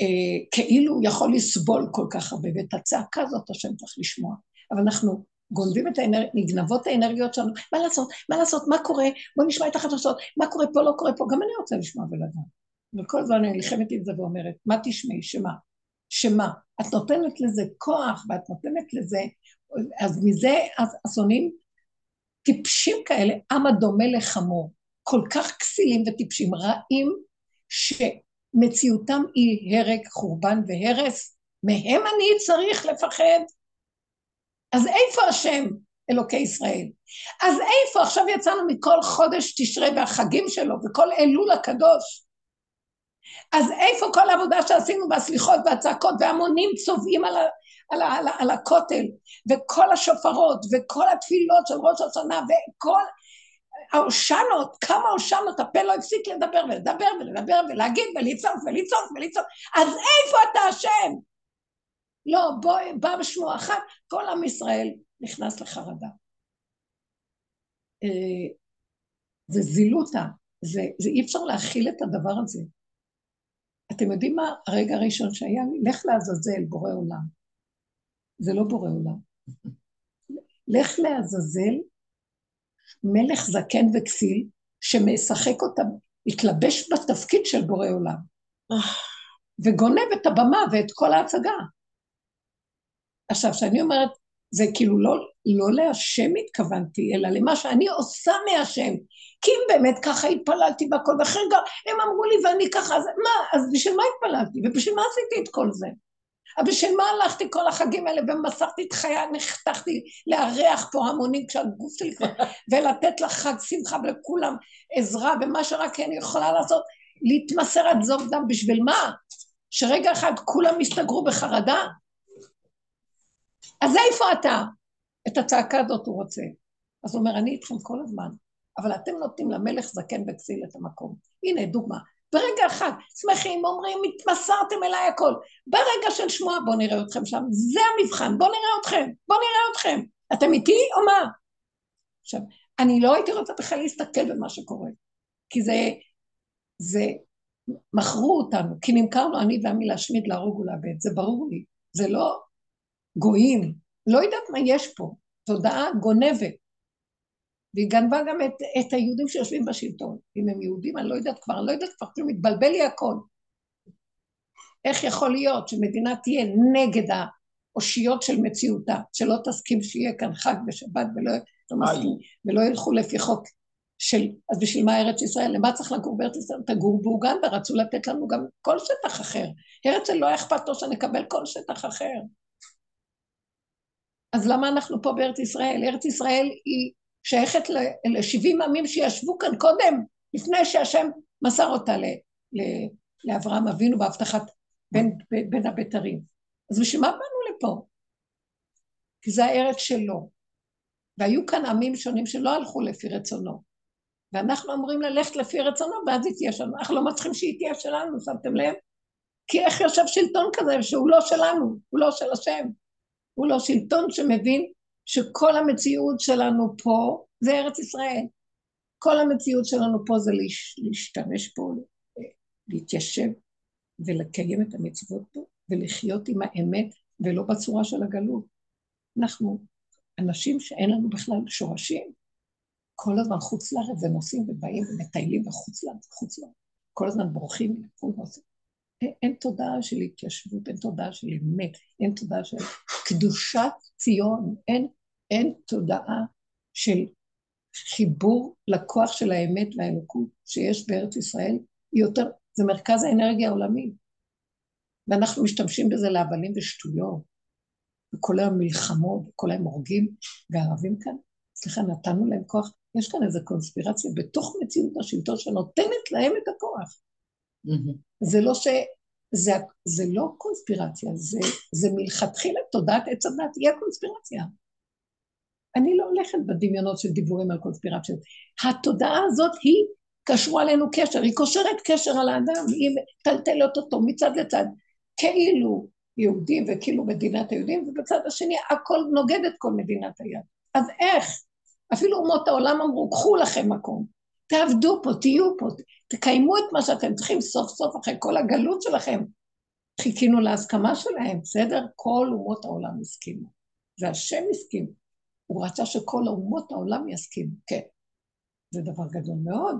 A: אה, כאילו הוא יכול לסבול כל כך הרבה, ואת הצעקה הזאת השם צריך לשמוע. אבל אנחנו גונבים את האנרגיות, נגנבות האנרגיות שלנו, מה לעשות, מה לעשות, מה קורה, בוא נשמע את החדשות, מה קורה פה, לא קורה פה, גם אני רוצה לשמוע ולדעת. וכל הזמן אני נלחמת עם זה ואומרת, מה תשמעי, שמה? שמה? את נותנת לזה כוח ואת נותנת לזה, אז מזה השונאים טיפשים כאלה, עם הדומה לחמור, כל כך כסילים וטיפשים, רעים, שמציאותם היא הרג, חורבן והרס, מהם אני צריך לפחד? אז איפה השם, אלוקי ישראל? אז איפה עכשיו יצאנו מכל חודש תשרי והחגים שלו וכל אלול הקדוש? אז איפה כל העבודה שעשינו והסליחות והצעקות והמונים צובעים על, ה, על, ה, על, ה, על הכותל וכל השופרות וכל התפילות של ראש השנה וכל ההושענות, כמה הושענות, הפה לא הפסיק לדבר ולדבר ולדבר ולהגיד ולצעוק ולצעוק ולצעוק, אז איפה אתה השם? לא, בוא, בא בשמוע אחת, כל עם ישראל נכנס לחרדה. אה, זה זילותה, זה, זה אי אפשר להכיל את הדבר הזה. אתם יודעים מה הרגע הראשון שהיה לי? לך לעזאזל, בורא עולם. זה לא בורא עולם. לך לעזאזל, מלך זקן וכסיל, שמשחק אותה, מתלבש בתפקיד של בורא עולם, וגונב את הבמה ואת כל ההצגה. עכשיו, כשאני אומרת, זה כאילו לא, לא להשם התכוונתי, אלא למה שאני עושה מהשם. כי אם באמת ככה התפללתי בכל, ואחרי רגע הם אמרו לי ואני ככה, אז מה, אז בשביל מה התפללתי? ובשביל מה עשיתי את כל זה? אבל בשביל מה הלכתי כל החגים האלה ומסרתי את חיי, נחתכתי לארח פה המונים כשהגוף שלי כבר, ולתת לחג שמחה ולכולם עזרה ומה שרק אני יכולה לעשות, להתמסר עד זוב דם, בשביל מה? שרגע אחד כולם יסתגרו בחרדה? אז איפה אתה? את הצעקה הזאת הוא רוצה. אז הוא אומר, אני איתכם כל הזמן, אבל אתם נותנים למלך זקן וכסיל את המקום. הנה, דוגמה. ברגע אחד, שמחים, אומרים, התמסרתם אליי הכל. ברגע של שמוע, בואו נראה אתכם שם. זה המבחן, בואו נראה אתכם, בואו נראה אתכם. אתם איתי או מה? עכשיו, אני לא הייתי רוצה בכלל להסתכל במה שקורה, כי זה, זה, מכרו אותנו, כי נמכרנו אני ועמי להשמיד, להרוג ולאבד, זה ברור לי, זה לא גויים, לא יודעת מה יש פה, תודעה גונבת. והיא גנבה גם את, את היהודים שיושבים בשלטון. אם הם יהודים, אני לא יודעת כבר, אני לא יודעת כבר כלום, מתבלבל לי הכל. איך יכול להיות שמדינה תהיה נגד האושיות של מציאותה, שלא תסכים שיהיה כאן חג בשבת ולא לא מסכים, ולא ילכו לפי חוק של, אז בשביל מה ארץ ישראל? למה צריך לגור בארץ ישראל? תגור באוגנדה, רצו לתת לנו גם כל שטח אחר. הרצל לא אכפת לו שנקבל כל שטח אחר. אז למה אנחנו פה בארץ ישראל? ארץ ישראל היא שייכת ל-70 עמים שישבו כאן קודם, לפני שהשם מסר אותה לאברהם אבינו בהבטחת בין, בין הבתרים. אז בשביל מה באנו לפה? כי זה הארץ שלו. והיו כאן עמים שונים שלא הלכו לפי רצונו. ואנחנו אמורים ללכת לפי רצונו, ואז היא תהיה שלנו. אנחנו לא מצליחים שהיא תהיה שלנו, שמתם לב? כי איך יושב שלטון כזה שהוא לא שלנו, הוא לא של השם. הוא לא שלטון שמבין שכל המציאות שלנו פה זה ארץ ישראל. כל המציאות שלנו פה זה להשתמש פה, להתיישב ולקיים את המצוות פה, ולחיות עם האמת ולא בצורה של הגלות. אנחנו אנשים שאין לנו בכלל שורשים, כל הזמן חוץ לארץ ונוסעים ובאים ומטיילים בחוץ לארץ, חוץ לארץ, כל הזמן בורחים לחו"ל ועושים. אין תודעה של התיישבות, אין תודעה של אמת, אין תודעה של קדושת ציון, אין, אין תודעה של חיבור לכוח של האמת והאלוקות שיש בארץ ישראל, היא יותר, זה מרכז האנרגיה העולמי. ואנחנו משתמשים בזה להבלים ושטויות, וכל היום מלחמות, וכל היום הורגים וערבים כאן. סליחה, נתנו להם כוח. יש כאן איזו קונספירציה בתוך מציאות השלטון שנותנת להם את הכוח. זה לא ש... זה, זה לא קונספירציה, זה, זה מלכתחילה תודעת עץ הדת, היא הקונספירציה. אני לא הולכת בדמיונות של דיבורים על קונספירציות. התודעה הזאת היא, קשרו עלינו קשר, היא קושרת קשר על האדם, היא מטלטלת אותו מצד לצד, כאילו יהודים וכאילו מדינת היהודים, ובצד השני הכל נוגד את כל מדינת היד. אז איך? אפילו אומות העולם אמרו, קחו לכם מקום, תעבדו פה, תהיו פה, תקיימו את מה שאתם צריכים סוף סוף אחרי כל הגלות שלכם. חיכינו להסכמה שלהם, בסדר? כל אומות העולם הסכימו. והשם הסכים. הוא רצה שכל אומות העולם יסכימו, כן. זה דבר גדול מאוד,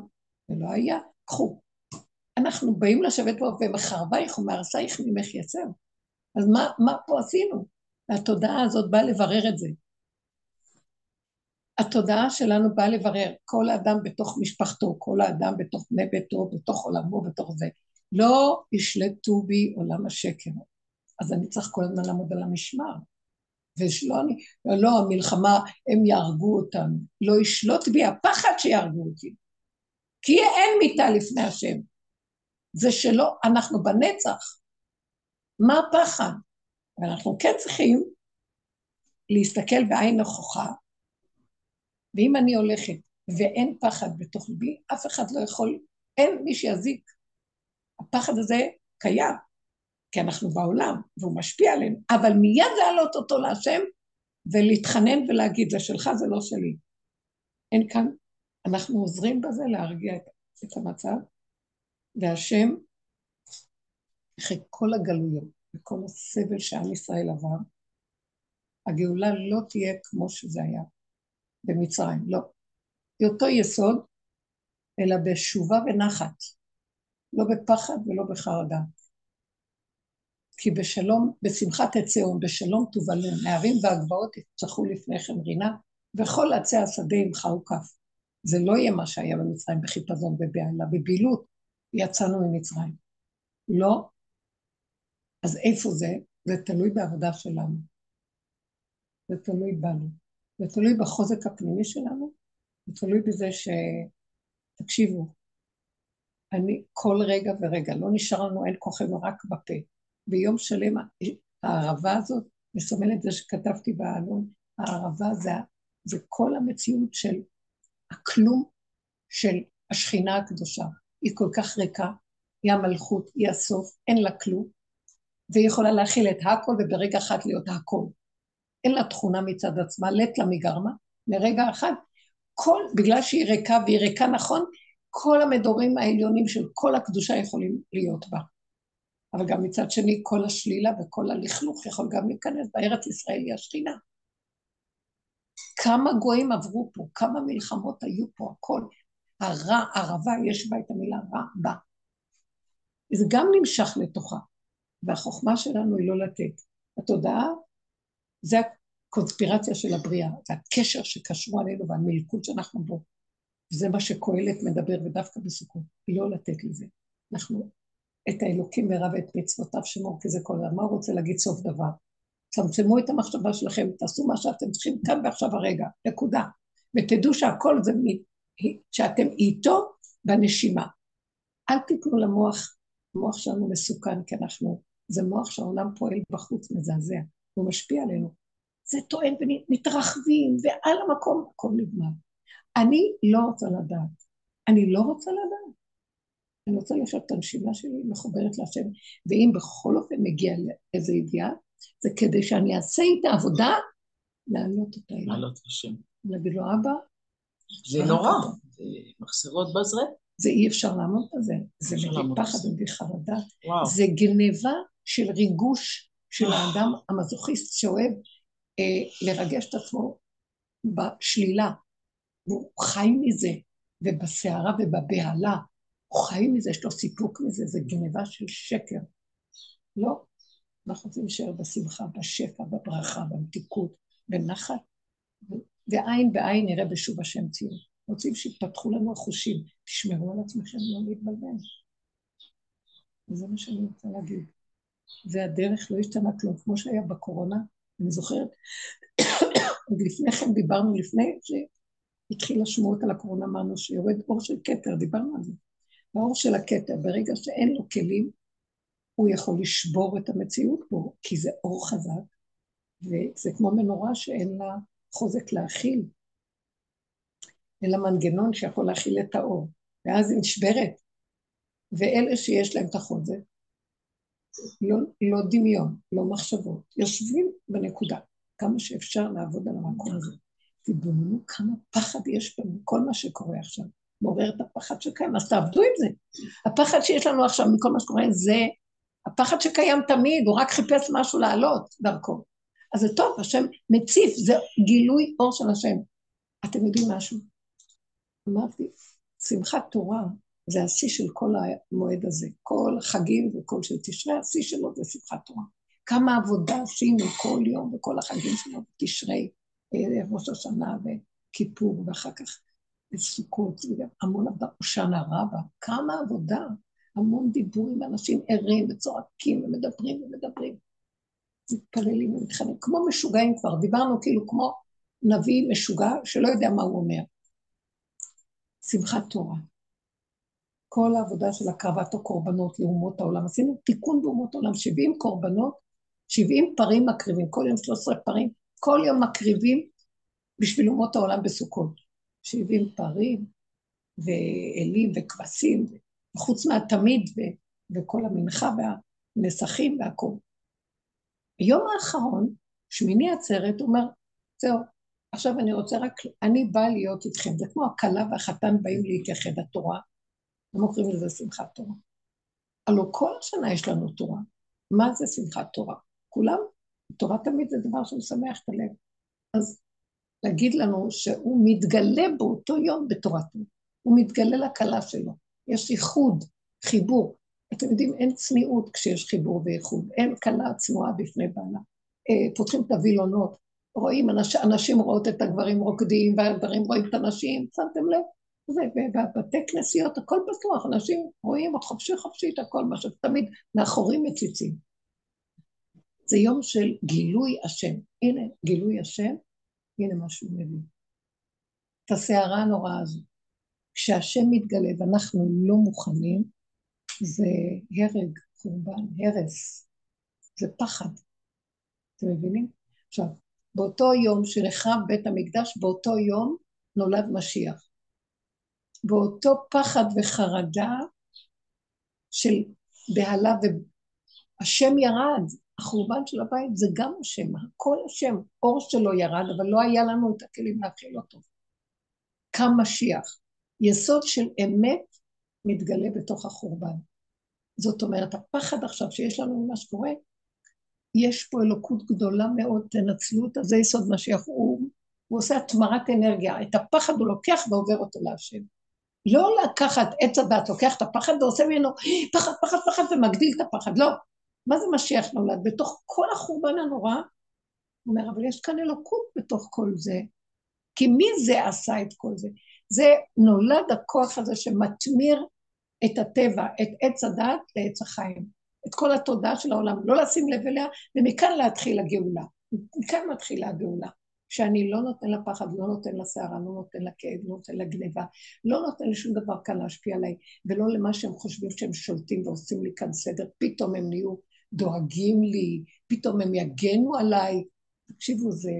A: ולא היה. קחו. אנחנו באים לשבת פה, ומחרבייך ומהרסייך ממך יצר. אז מה, מה פה עשינו? והתודעה הזאת באה לברר את זה. התודעה שלנו באה לברר כל האדם בתוך משפחתו, כל האדם בתוך בני ביתו, בתוך עולמו, בתוך זה. לא ישלטו בי עולם השקר. אז אני צריך כל הזמן לעמוד על המשמר. ושלא אני, לא, המלחמה, הם יהרגו אותנו. לא ישלוט בי הפחד שיהרגו אותי. כי אין מיתה לפני השם. זה שלא, אנחנו בנצח. מה הפחד? ואנחנו כן צריכים להסתכל בעין נכוחה, ואם אני הולכת ואין פחד בתוך ליבי, אף אחד לא יכול, אין מי שיזיק. הפחד הזה קיים, כי אנחנו בעולם, והוא משפיע עלינו, אבל מיד להעלות אותו להשם ולהתחנן ולהגיד, זה שלך, זה לא שלי. אין כאן, אנחנו עוזרים בזה להרגיע את, את המצב, והשם, אחרי כל הגלויות וכל הסבל שעם ישראל עבר, הגאולה לא תהיה כמו שזה היה במצרים, לא. היא אותו יסוד, אלא בשובה ונחת, לא בפחד ולא בחרדה. כי בשלום, בשמחת תצאו, בשלום תובלו, נערים והגבעות יצטרכו לפניכם רינה, וכל עצי השדה ימחאו כף. זה לא יהיה מה שהיה במצרים בחיפזון ובהלה, בבהילות יצאנו ממצרים. לא. אז איפה זה? זה תלוי בעבודה שלנו. זה תלוי בנו. זה תלוי בחוזק הפנימי שלנו, זה תלוי בזה ש... תקשיבו, אני כל רגע ורגע, לא נשאר לנו, אין כוחנו רק בפה. ביום שלם הערבה הזאת מסמלת זה שכתבתי בעלון, הערבה זה, זה כל המציאות של הכלום של השכינה הקדושה. היא כל כך ריקה, היא המלכות, היא הסוף, אין לה כלום, והיא יכולה להכיל את הכל וברגע אחד להיות הכל. אין לה תכונה מצד עצמה, לט לה מגרמה, לרגע אחד. כל, בגלל שהיא ריקה והיא ריקה נכון, כל המדורים העליונים של כל הקדושה יכולים להיות בה. אבל גם מצד שני, כל השלילה וכל הלכלוך יכול גם להיכנס, בארץ ישראל היא השכינה. כמה גויים עברו פה, כמה מלחמות היו פה, הכל. הרע, ערבה, יש בה את המילה רע בה. זה גם נמשך לתוכה, והחוכמה שלנו היא לא לתת. התודעה זה הקונספירציה של הבריאה, זה הקשר שקשרו עלינו והמלכות שאנחנו בו. וזה מה שקהלת מדבר, ודווקא בסוכות, לא לתת לזה. אנחנו את האלוקים מרב את מצוותיו שמור, כי זה כל דבר. מה הוא רוצה להגיד סוף דבר? צמצמו את המחשבה שלכם, תעשו מה שאתם צריכים כאן ועכשיו הרגע, נקודה. ותדעו שהכל זה, שאתם איתו בנשימה. אל תיתנו למוח, המוח שלנו מסוכן, כי אנחנו, זה מוח שהעולם פועל בחוץ, מזעזע. הוא משפיע עלינו. זה טוען ומתרחבים, ועל המקום הכל נגמר. אני לא רוצה לדעת. אני לא רוצה לדעת. אני רוצה לשאול את הנשימה שלי מחוברת להשם, ואם בכל אופן מגיע לאיזו ידיעה, זה כדי שאני אעשה איתה עבודה, להעלות אותה
B: אליי. להעלות השם.
A: להגיד לו, אבא,
B: זה נורא, זה מחסרות בזרה.
A: זה אי אפשר לעמוד בזה, זה פחד ומביא חרדה, זה גניבה של ריגוש של האדם המזוכיסט שאוהב לרגש את עצמו בשלילה, והוא חי מזה, ובסערה ובבהלה, הוא חי מזה, יש לו סיפוק מזה, זה גניבה של שקר. לא, אנחנו רוצים להישאר בשמחה, בשפע, בברכה, במתיקות, בנחת, ועין בעין נראה בשוב השם ציון. רוצים שיפתחו לנו החושים, תשמרו על עצמכם לא להתבלבל. וזה מה שאני רוצה להגיד. והדרך לא השתנה כלום, כמו שהיה בקורונה, אני זוכרת, עוד לפני כן דיברנו, לפני שהתחילה שמועות על הקורונה, אמרנו שיורד אור של כתר, דיברנו על זה. האור של הכתר, ברגע שאין לו כלים, הוא יכול לשבור את המציאות פה, כי זה אור חזק, וזה כמו מנורה שאין לה חוזק להכיל, לה מנגנון שיכול להכיל את האור, ואז היא נשברת. ואלה שיש להם את החוזק, לא, לא דמיון, לא מחשבות, יושבים בנקודה, כמה שאפשר לעבוד על המקום הזה. תדמיינו כמה פחד יש בנו, כל מה שקורה עכשיו, מעורר את הפחד שקיים, אז תעבדו עם זה. הפחד שיש לנו עכשיו מכל מה שקורה זה הפחד שקיים תמיד, הוא רק חיפש משהו לעלות דרכו. אז זה טוב, השם מציף, זה גילוי אור של השם. אתם יודעים משהו? אמרתי, שמחת תורה זה השיא של כל המועד הזה. כל החגים וכל של תשרי, השיא שלו זה שמחת תורה. כמה עבודה עשינו כל יום וכל החגים שלנו, תשרי, אה, ראש השנה וכיפור, ואחר כך סוכות, המון עבודה, הושענא רבה, כמה עבודה, המון דיבורים, אנשים ערים וצועקים ומדברים ומדברים. מתפללים ומתחננים, כמו משוגעים כבר, דיברנו כאילו כמו נביא משוגע שלא יודע מה הוא אומר. שמחת תורה. כל העבודה של הקרבת הקורבנות לאומות העולם, עשינו תיקון באומות העולם, 70 קורבנות, 70 פרים מקריבים, כל יום 13 פרים, כל יום מקריבים בשביל אומות העולם בסוכות. 70 פרים ואלים וכבשים, חוץ מהתמיד ו- וכל המנחה והנסכים והכול. ביום האחרון, שמיני עצרת, אומר, זהו, עכשיו אני רוצה רק, אני באה להיות איתכם, זה כמו הכלה והחתן באים להתייחד התורה, הם קוראים לזה שמחת תורה. הלוא כל השנה יש לנו תורה. מה זה שמחת תורה? כולם, תורה תמיד זה דבר שמשמח את הלב. אז להגיד לנו שהוא מתגלה באותו יום בתורתו, הוא מתגלה לכלה שלו. יש ייחוד, חיבור. אתם יודעים, אין צניעות כשיש חיבור וייחוד, אין כלה צנועה בפני בעלה. אה, פותחים את הווילונות, רואים, אנש, אנשים רואות את הגברים רוקדים, והגברים רואים את הנשים, שמתם לב? ובבתי כנסיות הכל פתוח, אנשים רואים חופשי חופשי את הכל, מה שתמיד מאחורים מציצים. זה יום של גילוי השם. הנה, גילוי השם, הנה מה שהוא מביא. את הסערה הנוראה הזו. כשהשם מתגלה ואנחנו לא מוכנים, זה הרג, חורבן, הרס, זה פחד. אתם מבינים? עכשיו, באותו יום שנחרב בית המקדש, באותו יום נולד משיח. באותו פחד וחרדה של בהלה והשם ירד, החורבן של הבית זה גם השם, הכל השם, אור שלו ירד, אבל לא היה לנו את הכלים להכיל אותו. קם משיח. יסוד של אמת מתגלה בתוך החורבן. זאת אומרת, הפחד עכשיו שיש לנו ממה שקורה, יש פה אלוקות גדולה מאוד, תנצלו אותה, זה יסוד משיח, הוא, הוא עושה התמרת אנרגיה, את הפחד הוא לוקח ועובר אותו להשם. לא לקחת עץ הדת, לוקח את הפחד ועושה ממנו פחד, פחד, פחד ומגדיל את הפחד, לא. מה זה משיח נולד? בתוך כל החורבן הנורא, הוא אומר, אבל יש כאן אלוקות בתוך כל זה, כי מי זה עשה את כל זה? זה נולד הכוח הזה שמתמיר את הטבע, את עץ הדת לעץ החיים, את כל התודעה של העולם, לא לשים לב אליה, ומכאן להתחיל הגאולה. מכאן מתחילה הגאולה. שאני לא נותן לפחד, לא נותן לסערה, לא נותן לכאב, לא נותן לגניבה, לא נותן לשום דבר כאן להשפיע עליי, ולא למה שהם חושבים שהם שולטים ועושים לי כאן סדר, פתאום הם נהיו דואגים לי, פתאום הם יגנו עליי. תקשיבו, זה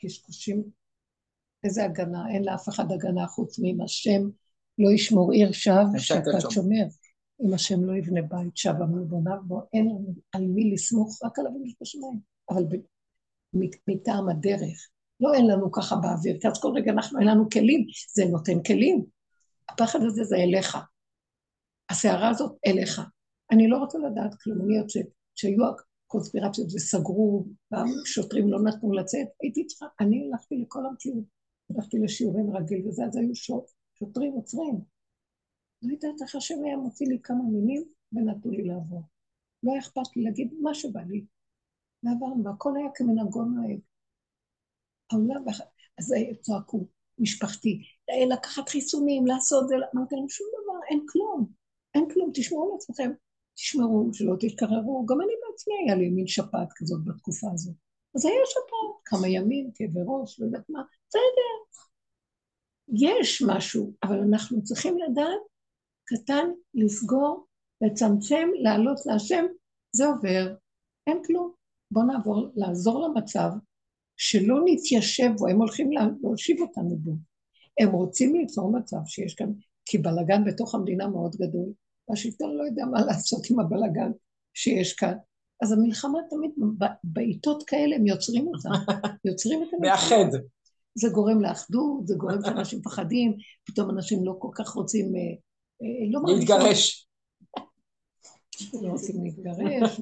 A: קשקושים, איזה הגנה, אין לאף אחד הגנה חוץ מאם השם לא ישמור עיר שווא, שקד שומר. אם השם לא יבנה בית שב עמי בוניו בו, אין לנו על מי לסמוך, רק על אבינו בשמיים. אבל מטעם הדרך, לא אין לנו ככה באוויר, כי אז כל רגע אנחנו, אין לנו כלים, זה נותן כלים. הפחד הזה זה אליך. הסערה הזאת אליך. אני לא רוצה לדעת כלום, אני יוצאת. כשהיו הקונספירציות וסגרו, והשוטרים לא נתנו לצאת, הייתי צריכה, אני הלכתי לכל המציאות. הלכתי לשיעורים רגיל וזה, אז היו שוט, שוטרים עוצרים. לא יודעת איך השם היה מוציא לי כמה מילים ונתנו לי לעבור. לא היה אכפת לי להגיד מה שבא לי. ועברנו, והכל היה כמנהגו נוהג. העולם, אז צועקו, משפחתי, לקחת חיסונים, לעשות זה, אמרתי להם, שום דבר, אין כלום, אין כלום, תשמעו לעצמכם, תשמרו, שלא תתקררו, גם אני בעצמי היה לי מין שפעת כזאת בתקופה הזאת. אז היה שפעת, כמה ימים, כאבי ראש, לא יודעת מה, בסדר. יש משהו, אבל אנחנו צריכים לדעת, קטן, לסגור, לצמצם, לעלות להשם, זה עובר, אין כלום. בואו נעבור, לעזור למצב, שלא נתיישב בו, הם הולכים להושיב אותנו בו. הם רוצים ליצור מצב שיש כאן, כי בלאגן בתוך המדינה מאוד גדול, והשלטון לא יודע מה לעשות עם הבלאגן שיש כאן. אז המלחמה תמיד, בעיתות כאלה הם יוצרים אותה, יוצרים את המלחמה.
B: מאחד.
A: זה גורם לאחדות, זה גורם שאנשים מפחדים, פתאום אנשים לא כל כך רוצים... אה,
B: אה, לא להתגרש.
A: לא רוצים להתגרש,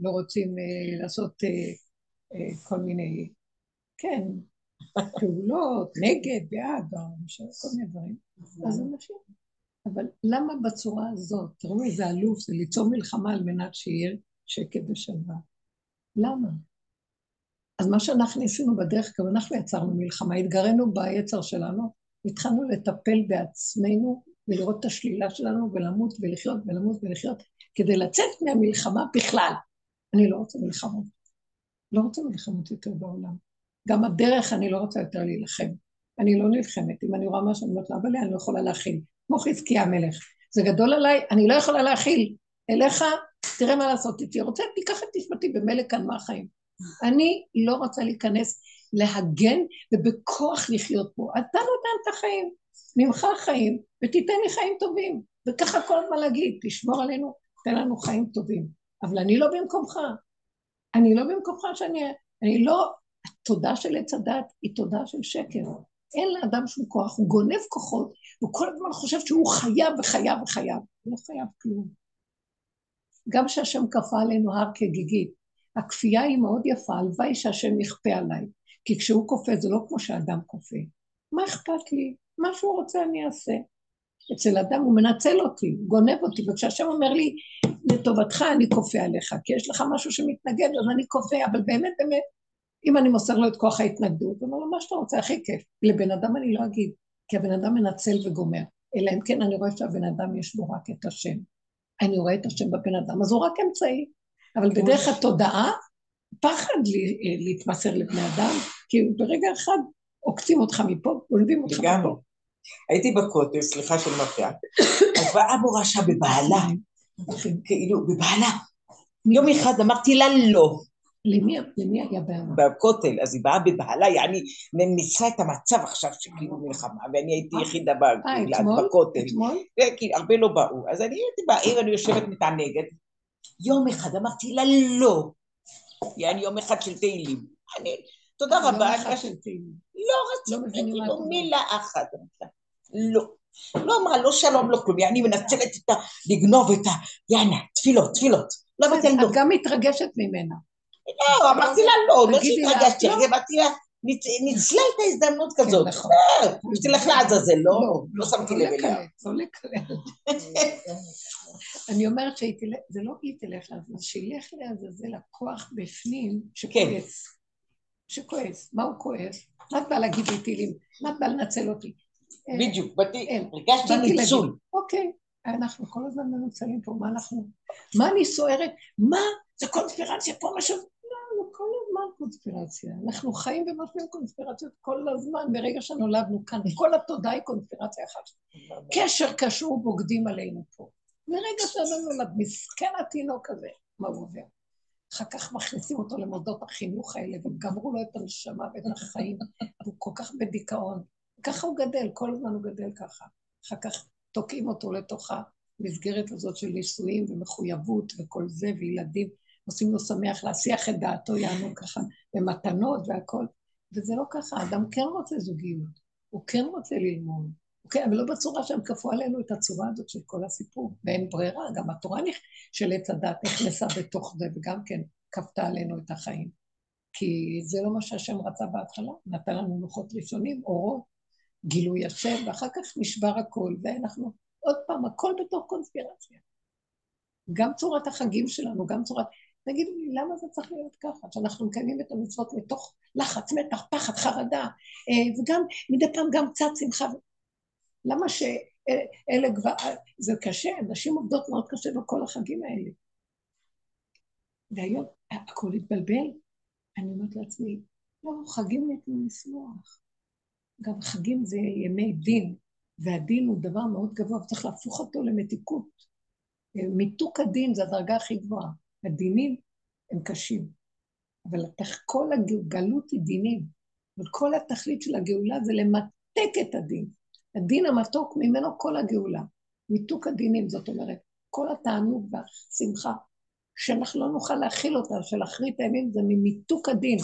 A: לא רוצים אה, לעשות כל מיני כן, פעולות, נגד, בעד, כל מיני דברים, אז אנשים. אבל למה בצורה הזאת? תראו איזה אלוף, זה ליצור מלחמה על מנת שיהיה שקט ושלווה. למה? אז מה שאנחנו עשינו בדרך, גם אנחנו יצרנו מלחמה, התגרנו ביצר שלנו, התחלנו לטפל בעצמנו ולראות את השלילה שלנו ולמות ולחיות ולמות ולחיות, כדי לצאת מהמלחמה בכלל. אני לא רוצה מלחמות. לא רוצה מלחמות יותר בעולם. גם הדרך, אני לא רוצה יותר להילחם. אני לא נלחמת. אם אני רואה משהו, אני אומרת לה, אבל אני לא יכולה להכיל. כמו חזקי המלך. זה גדול עליי, אני לא יכולה להכיל. אליך, תראה מה לעשות איתי. רוצה, תיקח את נשמתי, במילא כאן מה החיים. אני לא רוצה להיכנס, להגן ובכוח לחיות פה. אתה נותן את החיים, ממך חיים, ותיתן לי חיים טובים. וככה כל הזמן להגיד, תשמור עלינו, תן לנו חיים טובים. אבל אני לא במקומך. אני לא במקומך שאני... אני לא... התודה של עץ הדת היא תודה של שקר. אין לאדם שום כוח, הוא גונב כוחות, הוא כל הזמן חושב שהוא חייב וחייב וחייב. הוא לא חייב כלום. גם שהשם כפה עלינו הר כגיגית, הכפייה היא מאוד יפה, הלוואי שהשם יכפה עליי. כי כשהוא כופה זה לא כמו שאדם כופה. מה אכפת לי? מה שהוא רוצה אני אעשה. אצל אדם הוא מנצל אותי, הוא גונב אותי, וכשהשם אומר לי, לטובתך אני כופה עליך, כי יש לך משהו שמתנגד, אז אני כופה, אבל באמת, באמת, אם אני מוסר לו את כוח ההתנגדות, הוא אומר לו, מה שאתה רוצה, הכי כיף. לבן אדם אני לא אגיד, כי הבן אדם מנצל וגומר. אלא אם כן אני רואה שהבן אדם יש בו רק את השם. אני רואה את השם בבן אדם, אז הוא רק אמצעי. אבל בדרך התודעה, פחד לי, להתמסר לבני אדם, כי ברגע אחד עוקצים אותך מפה, גונבים אותך מפה.
C: הייתי בכותל, סליחה שאני מפריעה, אז באה מורשה בבעלה, כאילו, בבעלה. יום אחד אמרתי לה לא.
A: למי, למי היה בעלה?
C: בכותל, אז היא באה בבהלה, יעני, ניסה את המצב עכשיו שכאילו מלחמה, ואני הייתי
A: אה,
C: יחידה
A: אה,
C: בכותל.
A: אתמול?
C: כי הרבה לא באו. אז אני הייתי בעיר, אני יושבת מתענגת. יום אחד אמרתי לה לא. יעני יום אחד של תהילים. אני, תודה רבה.
A: יום אחד של תהילים.
C: לא רציתי, כאילו מילה אחת. לא. לא אמרה, לא שלום, לא כלום, יעני מנצלת את ה... לגנוב את ה... יאללה, תפילות, תפילות. לא לא.
A: את גם מתרגשת ממנה.
C: לא, אמרתי לה לא, לא שהתרגשתי, אמרתי לה, ניצלה את ההזדמנות כזאת.
A: נכון.
C: שתלך לעזאזל, לא?
A: לא,
C: לא שמתי לב אליה.
A: לא לקלל. אני אומרת שזה לא היא תלך לעזאזל, שילך לעזאזל הכוח בפנים שכועס. שכועס. מה הוא כועס? מה את באה להגיד לי טילים? מה את באה לנצל אותי?
C: בדיוק, הרגשתי ניצול.
A: אוקיי, אנחנו כל הזמן מנוצלים פה, מה אנחנו... מה אני סוערת? מה? זה קונספירציה פה משהו... קונספירציה. אנחנו חיים ומשווים קונספירציות כל הזמן, ברגע שנולדנו כאן. כל התודעה היא קונספירציה אחת. קשר קשור בוגדים עלינו פה. מרגע שאדם נולד, מסכן התינוק הזה, מה הוא עובר? אחר כך מכניסים אותו למוסדות החינוך האלה, וגמרו לו את הנשמה ואת החיים, הוא כל כך בדיכאון. ככה הוא גדל, כל הזמן הוא גדל ככה. אחר כך תוקעים אותו לתוך המסגרת הזאת של נישואים ומחויבות וכל זה, וילדים. עושים לו שמח להסיח את דעתו, יענו ככה, במתנות והכל. וזה לא ככה, האדם כן רוצה זוגיות, הוא כן רוצה ללמוד, כן, אבל לא בצורה שהם כפו עלינו את הצורה הזאת של כל הסיפור, ואין ברירה, גם התורה של עץ הדת נכנסה בתוך זה, וגם כן כפתה עלינו את החיים. כי זה לא מה שהשם רצה בהתחלה, נתן לנו לוחות ראשונים, אורות, גילוי השם, ואחר כך נשבר הכל, ואנחנו, עוד פעם, הכל בתוך קונספירציה. גם צורת החגים שלנו, גם צורת... תגידו לי, למה זה צריך להיות ככה? שאנחנו מקיימים את המצוות מתוך לחץ, מתח, פחד, חרדה, אה, וגם מדי פעם גם קצת שמחה. למה שאלה כבר... זה קשה, נשים עובדות מאוד קשה בכל החגים האלה. והיום הכל התבלבל. אני אומרת לעצמי, לא, חגים ניתנו לשמוח. גם חגים זה ימי דין, והדין הוא דבר מאוד גבוה, וצריך להפוך אותו למתיקות. אה, מיתוק הדין זה הדרגה הכי גבוהה. הדינים הם קשים, אבל כל הגלות היא דינים, וכל התכלית של הגאולה זה למתק את הדין. הדין המתוק ממנו כל הגאולה. מיתוק הדינים, זאת אומרת, כל התענוג והשמחה, שאנחנו לא נוכל להכיל אותה, של אחרית הימים, זה ממיתוק הדין,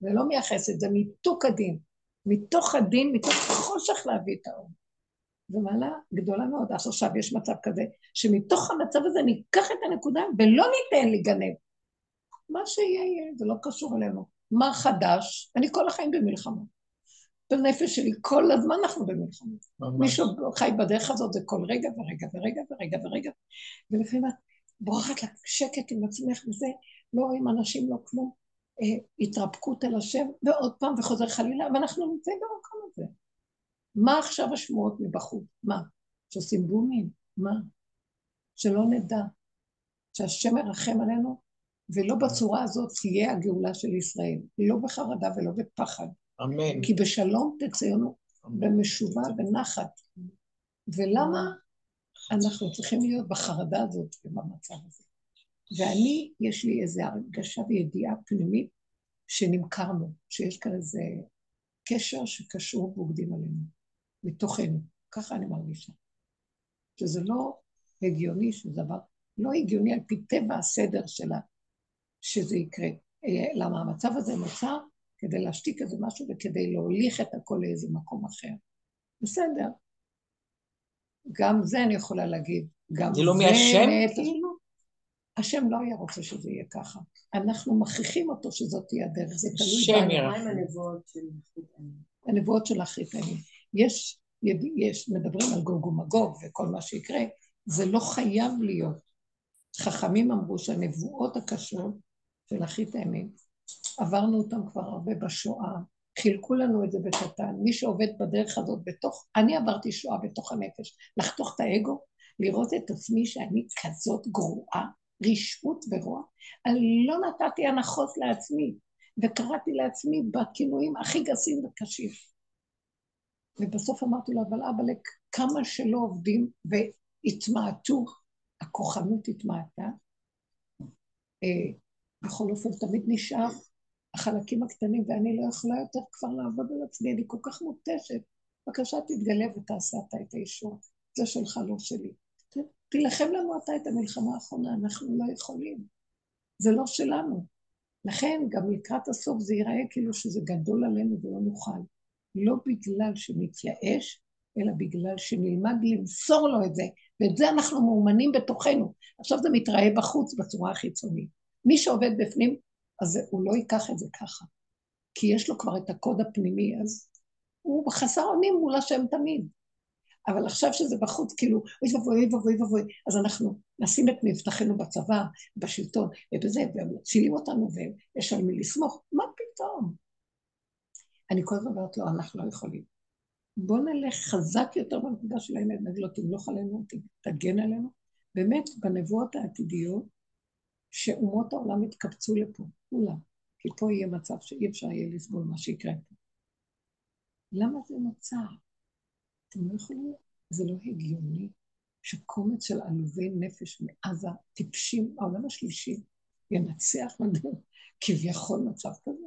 A: זה לא מייחסת, זה מיתוק הדין. מתוך הדין, מתוך החושך להביא את האור. זו מעלה גדולה מאוד. אז עכשיו יש מצב כזה, שמתוך המצב הזה ניקח את הנקודה ולא ניתן להיגנב. מה שיהיה יהיה, זה לא קשור אלינו. מה חדש? אני כל החיים במלחמה. בנפש שלי, כל הזמן אנחנו במלחמה. מישהו חי בדרך הזאת, זה כל רגע ורגע ורגע ורגע ורגע. ולפעמים בורחת לשקט עם עצמך וזה, לא רואים אנשים, לא כלום, אה, התרפקות על השם, ועוד פעם וחוזר חלילה, ואנחנו נמצאים במקום הזה. מה עכשיו השמועות מבחוץ? מה? שעושים בומים? מה? שלא נדע שהשם מרחם עלינו, ולא בצורה הזאת תהיה הגאולה של ישראל, לא בחרדה ולא בפחד.
B: אמן.
A: כי בשלום תצאנו במשובה ונחת. ולמה אנחנו צריכים להיות בחרדה הזאת ובמצב הזה? ואני, יש לי איזו הרגשה וידיעה פנימית שנמכרנו, שיש כאן איזה קשר שקשור בוגדים עלינו, מתוכנו. ככה אני מרגישה. שזה לא הגיוני, שזה דבר לא הגיוני על פי טבע הסדר שלה, שזה יקרה. אה, למה המצב הזה נוצר כדי להשתיק איזה משהו וכדי להוליך את הכל לאיזה מקום אחר. בסדר. גם זה אני יכולה להגיד. גם
B: זה לא מהשם כאילו?
A: השם לא היה רוצה שזה יהיה ככה. אנחנו מכריחים אותו שזאת תהיה הדרך, זה תלוי
B: שם ירחם.
D: מה עם הנבואות של
A: של החיתנים. יש, יש, מדברים על גוג ומגוג וכל מה שיקרה, זה לא חייב להיות. חכמים אמרו שהנבואות הקשות של החיתנים, עברנו אותם כבר הרבה בשואה, חילקו לנו את זה בקטן. מי שעובד בדרך הזאת בתוך, אני עברתי שואה בתוך הנפש, לחתוך את האגו, לראות את עצמי שאני כזאת גרועה, רשעות ורוע. אני לא נתתי הנחות לעצמי, וקראתי לעצמי בכינויים הכי גסים וקשים. ובסוף אמרתי לו, אבל אבא, כמה שלא עובדים והתמעטו, הכוחנות התמעטה, אה, בכל אופן תמיד נשאר החלקים הקטנים, ואני לא יכולה יותר כבר לעבוד על עצמי, אני כל כך מותשת. בבקשה תתגלה ותעשה אתה את האישור. זה שלך, לא שלי. תילחם לנו אתה את המלחמה האחרונה, אנחנו לא יכולים. זה לא שלנו. לכן גם לקראת הסוף זה ייראה כאילו שזה גדול עלינו ולא נוכל. לא בגלל שנתייאש, אלא בגלל שנלמד למסור לו את זה, ואת זה אנחנו מאומנים בתוכנו. עכשיו זה מתראה בחוץ בצורה החיצונית. מי שעובד בפנים, אז הוא לא ייקח את זה ככה. כי יש לו כבר את הקוד הפנימי, אז הוא חסר אונים מול השם תמיד. אבל עכשיו שזה בחוץ, כאילו, אוי ואבוי, אוי ואבוי, ואבוי, אז אנחנו נשים את מבטחנו בצבא, בשלטון, ובזה, ומצילים אותנו, ויש על מי לסמוך. מה פתאום? אני כל הזמן אומרת לו, אנחנו לא יכולים. בואו נלך חזק יותר בנקודה של האמת, נגיד לו, תמלוך עלינו, תגן עלינו. באמת, בנבואות העתידיות, שאומות העולם יתקבצו לפה, כולם, כי פה יהיה מצב שאי אפשר יהיה לסבול מה שיקרה פה. למה זה נוצר? אתם לא יכולים, זה לא הגיוני שקומץ של עלובי נפש מעזה, טיפשים, העולם השלישי, ינצח לנו כביכול מצב כזה,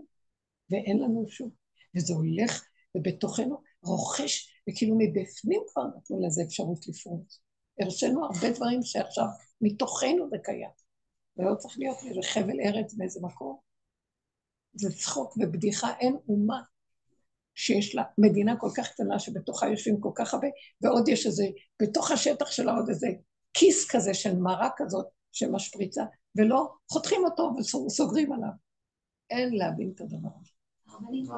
A: ואין לנו שום, וזה הולך, ובתוכנו רוכש, וכאילו מבפנים כבר נתנו לזה אפשרות לפרוץ. הרשינו הרבה דברים שעכשיו מתוכנו זה קיים. זה לא צריך להיות איזה חבל ארץ באיזה מקום. זה צחוק ובדיחה, אין אומה שיש לה מדינה כל כך קטנה שבתוכה יושבים כל כך הרבה, ועוד יש איזה, בתוך השטח שלה עוד איזה כיס כזה של מרה כזאת שמשפריצה, ולא חותכים אותו וסוגרים עליו. אין להבין את הדבר הזה.
E: הרבנית,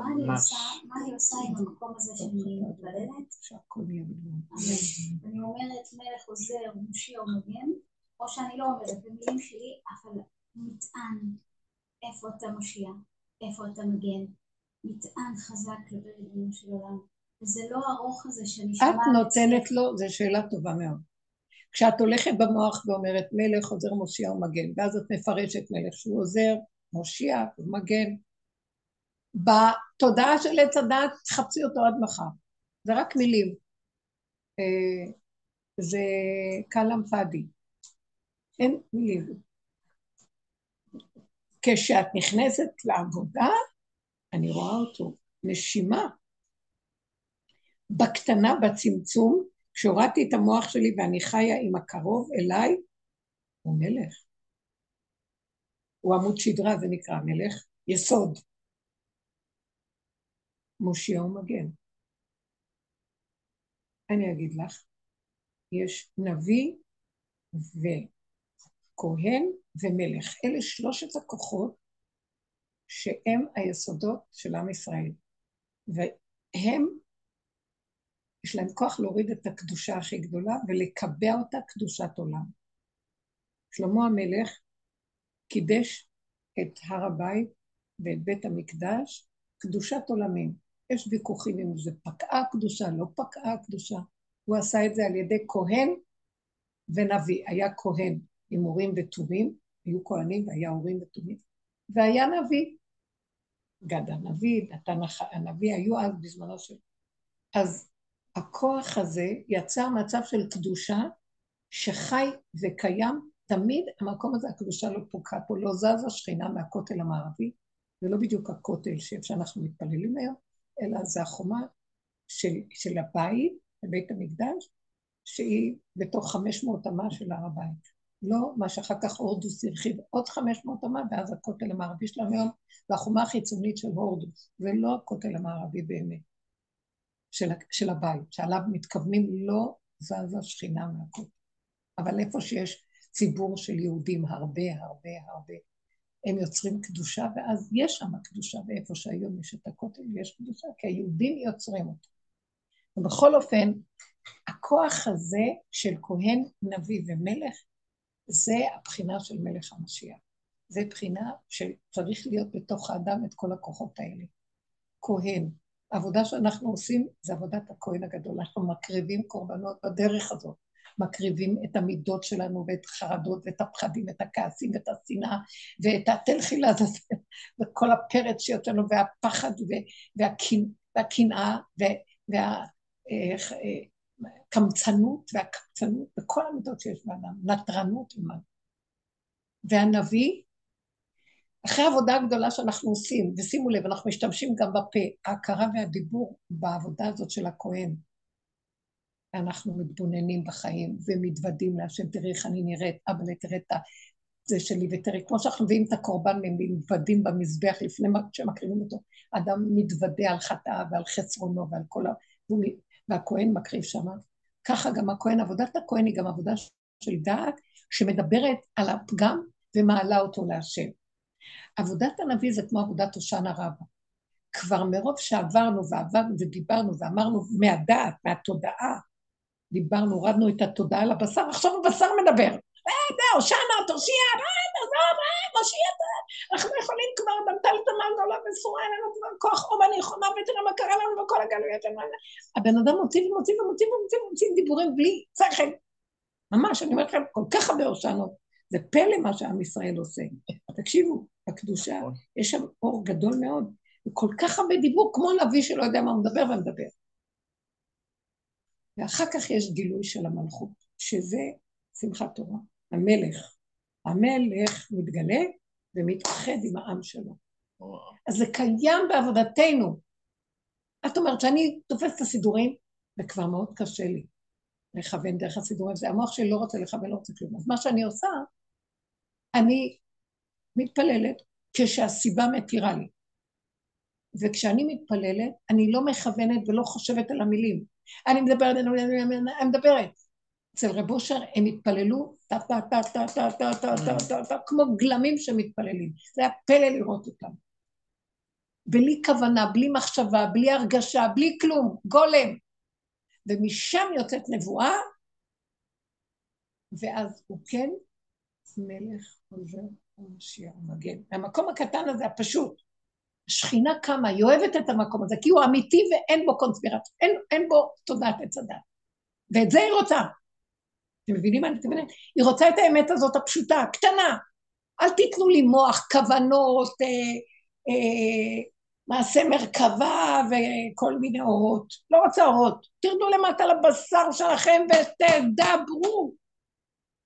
E: מה אני עושה עם המקום הזה שאני מתפללת?
A: שהכל יהיה בגלל.
E: אני אומרת, מלך עוזר, מושיע ומגן, או שאני לא אומרת במילים שלי, אבל מטען, איפה אתה מושיע, איפה אתה מגן, מטען חזק כלפי ריבונו של עולם. וזה לא ארוך הזה שאני שומעת...
A: את נותנת לו, זו שאלה טובה מאוד. כשאת הולכת במוח ואומרת מלך עוזר מושיע ומגן, ואז את מפרשת מלך שהוא עוזר, מושיע ומגן, בתודעה של עץ הדת תחפשי אותו עד מחר. זה רק מילים. אה, זה כלאם פאדי. אין מילים. כשאת נכנסת לעבודה, אני רואה אותו, נשימה. בקטנה, בצמצום, כשהורדתי את המוח שלי ואני חיה עם הקרוב אליי, הוא מלך. הוא עמוד שדרה, זה נקרא מלך, יסוד. מושיע ומגן. אני אגיד לך, יש נביא וכהן ומלך. אלה שלושת הכוחות שהם היסודות של עם ישראל. והם, יש להם כוח להוריד את הקדושה הכי גדולה ולקבע אותה קדושת עולם. שלמה המלך קידש את הר הבית ואת בית המקדש, קדושת עולמים. יש ויכוחים אם זה פקעה קדושה, לא פקעה קדושה. הוא עשה את זה על ידי כהן ונביא. היה כהן עם הורים ותומים, היו כהנים והיה הורים ותומים, והיה נביא. גד הנביא, נתן הנביא, היו אז בזמנו של... אז הכוח הזה יצר מצב של קדושה שחי וקיים תמיד המקום הזה, הקדושה לא פוקעת פה, לא זזה שכינה מהכותל המערבי, זה לא בדיוק הכותל שאנחנו מתפללים היום, אלא זה החומה של, של הבית, בבית המקדש, שהיא בתוך 500 אמה של הר הבית. לא מה שאחר כך הורדוס הרחיב עוד 500 אמה, ואז הכותל המערבי שלנו היום, והחומה החיצונית של הורדוס, זה לא הכותל המערבי באמת, של, של הבית, שעליו מתכוונים לא זזה שכינה מהכותל. אבל איפה שיש ציבור של יהודים הרבה הרבה הרבה, הם יוצרים קדושה, ואז יש שם קדושה, ואיפה שהיום יש את הכותל יש קדושה, כי היהודים יוצרים אותה. ובכל אופן, הכוח הזה של כהן, נביא ומלך, זה הבחינה של מלך המשיח. זה בחינה שצריך להיות בתוך האדם את כל הכוחות האלה. כהן. העבודה שאנחנו עושים זה עבודת הכהן הגדול. אנחנו מקריבים קורבנות בדרך הזאת. מקריבים את המידות שלנו ואת החרדות ואת הפחדים ואת הכעסים ואת השנאה ואת התלחילה הזאת וכל הפרץ שיוצא לנו והפחד והקנאה והקמצנות והקמצנות וכל המידות שיש באדם, נטרנות ומה. והנביא, אחרי העבודה הגדולה שאנחנו עושים, ושימו לב, אנחנו משתמשים גם בפה, ההכרה והדיבור בעבודה הזאת של הכהן, אנחנו מתבוננים בחיים ומתוודים להשם, תראי איך אני נראית, אבא תראה את זה שלי, ותראי, כמו שאנחנו מביאים את הקורבן, מתוודים במזבח לפני שמקריבים אותו, אדם מתוודה על חטאה ועל חסרונו ועל כל ה... והכהן מקריב שמה. ככה גם הכהן, עבודת הכהן היא גם עבודה של דעת, שמדברת על הפגם ומעלה אותו להשם. עבודת הנביא זה כמו עבודת הושענא רבה. כבר מרוב שעברנו ועברנו ודיברנו ואמרנו מהדעת, מהתודעה, דיברנו, הורדנו את התודעה לבשר, עכשיו הבשר מדבר. זהו, שמה, תושיע, תעזוב, מושיע, אנחנו יכולים כבר, בנטל תמל עולה וסורה, אין לנו כבר כוח אומני חומה, ותראה מה קרה לנו בכל הגלויות. הבן אדם מוציא ומוציא ומוציא ומוציא ומוציא דיבורים בלי שכל. ממש, אני אומרת לכם, כל כך הרבה הושענות. זה פלא מה שעם ישראל עושה. תקשיבו, בקדושה יש שם אור גדול מאוד, וכל כך הרבה דיבור, כמו נביא שלא יודע מה הוא מדבר ומדבר. ואחר כך יש גילוי של המלכות, שזה שמחת תורה, המלך. המלך מתגלה ומתאחד עם העם שלו. אז זה קיים בעבודתנו. את אומרת שאני תופסת את הסידורים, וכבר מאוד קשה לי לכוון דרך הסידורים, זה המוח שלי לא רוצה לכוון, לא רוצה כלום. אז מה שאני עושה, אני מתפללת כשהסיבה מתירה לי. וכשאני מתפללת, אני לא מכוונת ולא חושבת על המילים. אני מדברת, אני מדברת. אצל רב אושר הם התפללו טה טה טה טה טה טה טה טה טה טה כמו גלמים שמתפללים. זה היה פלא לראות אותם. בלי כוונה, בלי מחשבה, בלי הרגשה, בלי כלום, גולם. ומשם יוצאת נבואה, ואז הוא כן מלך עוזר ומשיח מגן. מהמקום הקטן הזה, הפשוט, השכינה קמה, היא אוהבת את המקום הזה, כי הוא אמיתי ואין בו קונספירציה, אין, אין בו תודעת עץ הדת. ואת זה היא רוצה. אתם מבינים מה אני מתכוונת? היא רוצה את האמת הזאת הפשוטה, קטנה. אל תיתנו לי מוח, כוונות, אה, אה, מעשה מרכבה וכל מיני אורות. לא רוצה אורות. תרדו למטה לבשר שלכם ותדברו.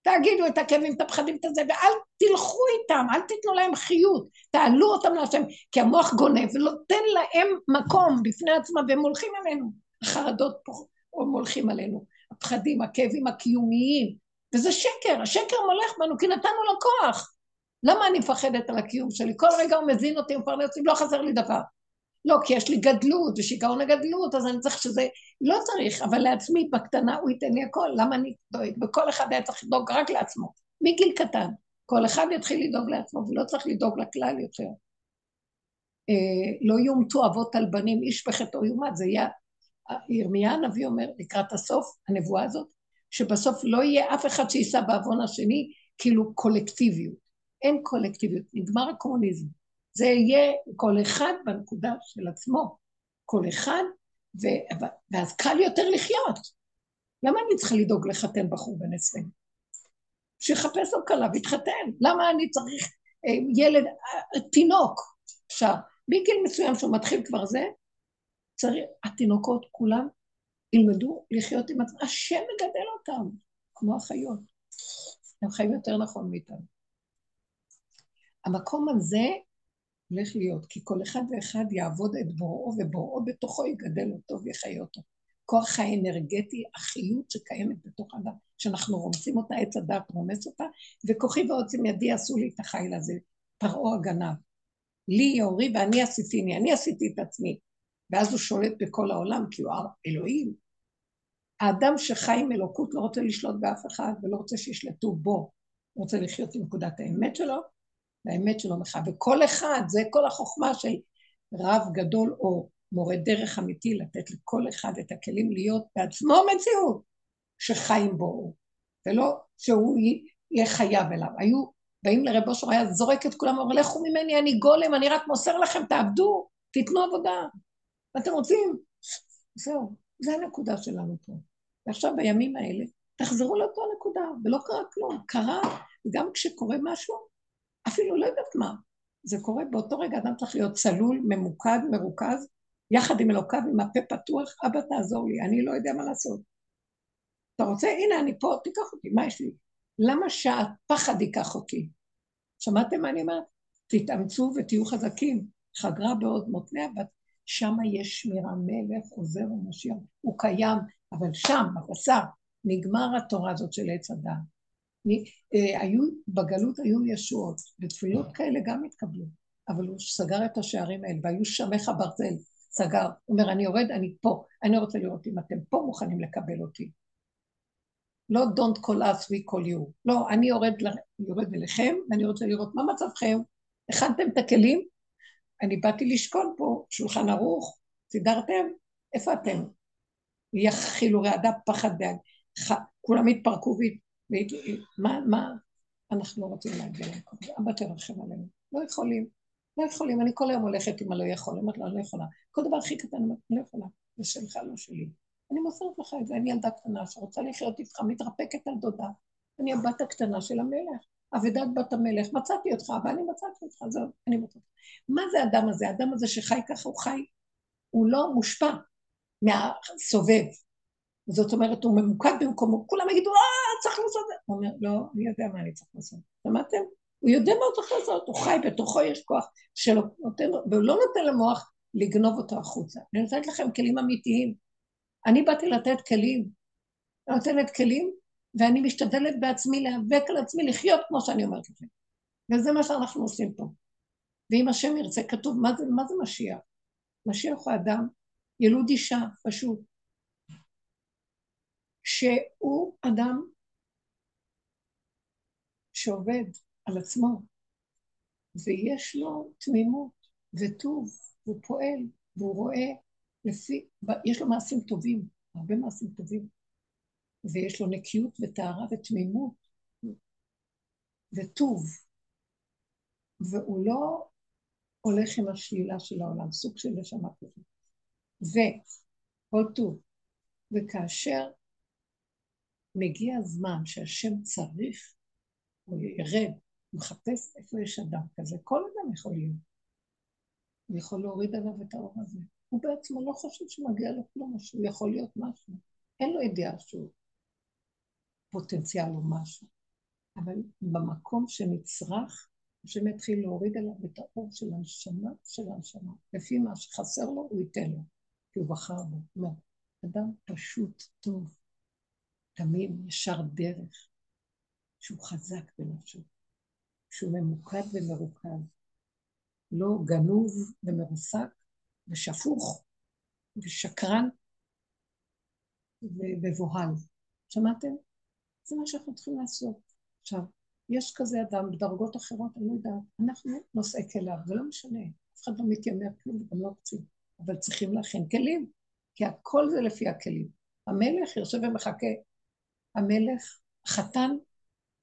A: תגידו את הכאבים, את הפחדים, את הזה, ואל תלכו איתם, אל תיתנו להם חיות, תעלו אותם להשם, כי המוח גונב ונותן להם מקום בפני עצמם, והם הולכים עלינו. החרדות פה הם הולכים עלינו, הפחדים, הכאבים הקיומיים, וזה שקר, השקר מולך בנו, כי נתנו לו כוח. למה אני מפחדת על הקיום שלי? כל רגע הוא מזין אותי, מפרנס אותי, לא חסר לי דבר. לא, כי יש לי גדלות ושיגעון הגדלות, אז אני צריך שזה... לא צריך, אבל לעצמי בקטנה הוא ייתן לי הכל, למה אני דואג? וכל אחד היה צריך לדאוג רק לעצמו, מגיל קטן. כל אחד יתחיל לדאוג לעצמו, ולא צריך לדאוג לכלל יותר. אה, לא יומתו אבות על בנים, איש בחטאו יומת, זה יהיה... ירמיה הנביא אומר לקראת הסוף, הנבואה הזאת, שבסוף לא יהיה אף אחד שיישא בעוון השני, כאילו קולקטיביות. אין קולקטיביות, נגמר הקומוניזם. זה יהיה כל אחד בנקודה של עצמו. כל אחד, ו... ואז קל יותר לחיות. למה אני צריכה לדאוג לחתן בחור בן עשרים? שיחפש לו כלה ויתחתן. למה אני צריך אה, ילד, אה, תינוק? אפשר. מגיל מסוים שהוא מתחיל כבר זה, צריך, התינוקות כולם ילמדו לחיות עם עצמם. השם מגדל אותם, כמו החיות. הם חיים יותר נכון מאיתנו. המקום הזה הולך להיות, כי כל אחד ואחד יעבוד את בוראו, ובוראו בתוכו יגדל אותו ויחיה אותו. כוח האנרגטי, החיות שקיימת בתוך האדם, שאנחנו רומסים אותה, עץ הדת רומס אותה, וכוחי ועוצם ידי עשו לי את החיל הזה, פרעה הגנב. לי יאורי ואני עשיתיני, אני עשיתי את עצמי. ואז הוא שולט בכל העולם, כי הוא אלוהים. האדם שחי עם אלוקות לא רוצה לשלוט באף אחד ולא רוצה שישלטו בו. הוא רוצה לחיות עם נקודת האמת שלו, והאמת שלו מחיה. וכל אחד, זה כל החוכמה של רב גדול או מורה דרך אמיתי, לתת לכל אחד את הכלים להיות בעצמו מציאות שחיים בו, ולא שהוא יהיה חייב אליו. היו באים לרב אושר, היה זורק את כולם, אומר, לכו ממני, אני גולם, אני רק מוסר לכם, תעבדו, תיתנו עבודה. ואתם רוצים? זהו, זה הנקודה שלנו פה. ועכשיו בימים האלה, תחזרו לאותו נקודה, ולא קרה כלום. קרה, וגם כשקורה משהו, אפילו לא יודעת מה. זה קורה באותו רגע, אדם צריך להיות צלול, ממוקד, מרוכז, יחד עם אלוקיו, עם הפה פתוח, אבא תעזור לי, אני לא יודע מה לעשות. אתה רוצה? הנה, אני פה, תיקח אותי, מה יש לי? למה שהפחד ייקח אותי? שמעתם מה אני אומרת? תתאמצו ותהיו חזקים. חגרה בעוד מותניה, שם יש שמירה מלך, עוזר ומשיח. הוא קיים, אבל שם, בבשר, נגמר התורה הזאת של עץ הדעת. אה, היו, בגלות היו ישועות, ותפילות כאלה גם התקבלו, אבל הוא סגר את השערים האלה, והיו שמך ברזל, סגר. הוא אומר, אני יורד, אני פה, אני רוצה לראות אם אתם פה מוכנים לקבל אותי. לא don't call us, we call you. לא, אני יורד, יורד אליכם, ואני רוצה לראות מה מצבכם. הכנתם את הכלים? אני באתי לשקול פה, שולחן ערוך, סידרתם? איפה אתם? יכחילו רעדה פחד דאג. כולם התפרקו מה, אנחנו לא רוצים להגיע למקום? אבא תרחם עלינו. לא יכולים. לא יכולים. אני כל היום הולכת עם הלא יכול. אמרתי לו, אני לא יכולה. כל דבר הכי קטן, אני לא יכולה. זה שלך, לא שלי. אני מוסרת לך את זה. אני ילדה קטנה שרוצה לחיות איתך, מתרפקת על דודה. אני הבת הקטנה של המלך. אבדת בת המלך, מצאתי אותך, ואני מצאתי אותך, זהו, אני מצאתי. מה זה האדם הזה? האדם הזה שחי ככה, הוא חי, הוא לא מושפע מהסובב. זאת אומרת, הוא ממוקד במקומו, כולם יגידו, אה, צריך לעשות את זה. הוא אומר, לא, אני יודע מה אני צריך לעשות. שמעתם? הוא יודע מה הוא צריך לעשות, הוא חי, בתוכו יש כוח שלו, נותן, והוא לא נותן למוח לגנוב אותו החוצה. אני נותנת לכם כלים אמיתיים. אני באתי לתת כלים. אני נותנת כלים, ואני משתדלת בעצמי להיאבק על עצמי, לחיות כמו שאני אומרת לכם. וזה מה שאנחנו עושים פה. ואם השם ירצה, כתוב, מה זה, מה זה משיח? משיח הוא אדם, ילוד אישה, פשוט. שהוא אדם שעובד על עצמו, ויש לו תמימות וטוב, והוא פועל, והוא רואה לפי, יש לו מעשים טובים, הרבה מעשים טובים, ויש לו נקיות וטהרה ותמימות וטוב, והוא לא הולך עם השלילה של העולם, סוג של נשמה כזאת. וכל טוב. וכאשר מגיע הזמן שהשם צריך, הוא ירד, הוא מחפש איפה יש אדם כזה, כל אדם יכול להיות. הוא יכול להוריד עליו את האור הזה. הוא בעצמו לא חושב שמגיע לו כלום, שהוא יכול להיות משהו. אין לו ידיעה שהוא פוטנציאל או משהו. אבל במקום שנצרך, השם יתחיל להוריד עליו את האור של הנשמה של הנשמה. לפי מה שחסר לו, הוא ייתן לו, כי הוא בחר בו. לא, אדם פשוט טוב. תמים, ישר דרך, שהוא חזק בנפשו, שהוא ממוקד ומרוכז, לא גנוב ומרוסק ושפוך ושקרן ומבוהל. שמעתם? זה מה שאנחנו צריכים לעשות. עכשיו, יש כזה אדם בדרגות אחרות, אני לא יודעת, אנחנו נושאי כליו, זה לא משנה, אף אחד לא מתיימר כלום וגם לא רוצים, אבל צריכים להכין כלים, כי הכל זה לפי הכלים. המלך יושב ומחכה המלך, החתן,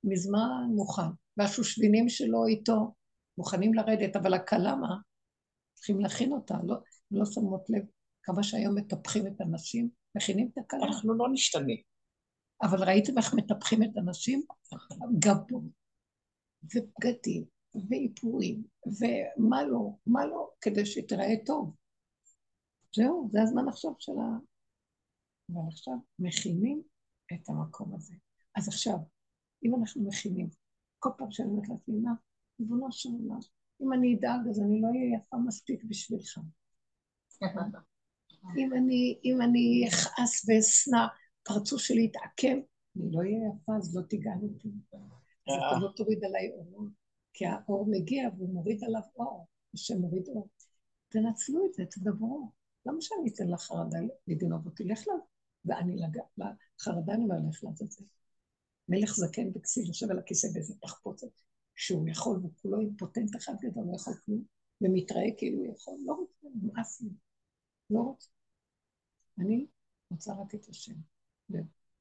A: מזמן מוכן, והשושבינים שלו איתו מוכנים לרדת, אבל הכלה מה? צריכים להכין אותה, לא, לא שמות לב כמה שהיום מטפחים את הנשים, מכינים את הכלה.
B: אנחנו לא נשתנה.
A: אבל ראיתם איך מטפחים את הנשים? גבות, ובגדים, ואיפורים, ומה לא, מה לא, כדי שתראה טוב. זהו, זה הזמן עכשיו של ה... אבל עכשיו מכינים את המקום הזה. אז עכשיו, אם אנחנו מכינים, כל פעם שאני אומרת לעצמי, מה, ריבונו של עולם, אם אני אדאג אז אני לא אהיה יפה מספיק בשבילך. אם אני, אם אני אכעס ואשנא, פרצוף שלי יתעכב, אני לא אהיה יפה, אז לא תיגע אותי. אז אתה לא תוריד עליי אור, כי האור מגיע והוא מוריד עליו אור, השם מוריד אור. תנצלו את זה, תדברו. למה שאני אתן לך חרדה לגנוב אותי? לך. ואני אומר, לך לעזאזל. מלך זקן וכסיל יושב על הכיסא באיזה תחפוצת, שהוא יכול, והוא כולו אימפוטנט אחד גדול, לא יכול כלום, ומתראה כאילו הוא יכול, לא רוצה, נמאס לי, לא רוצה. אני רוצה רק את השם,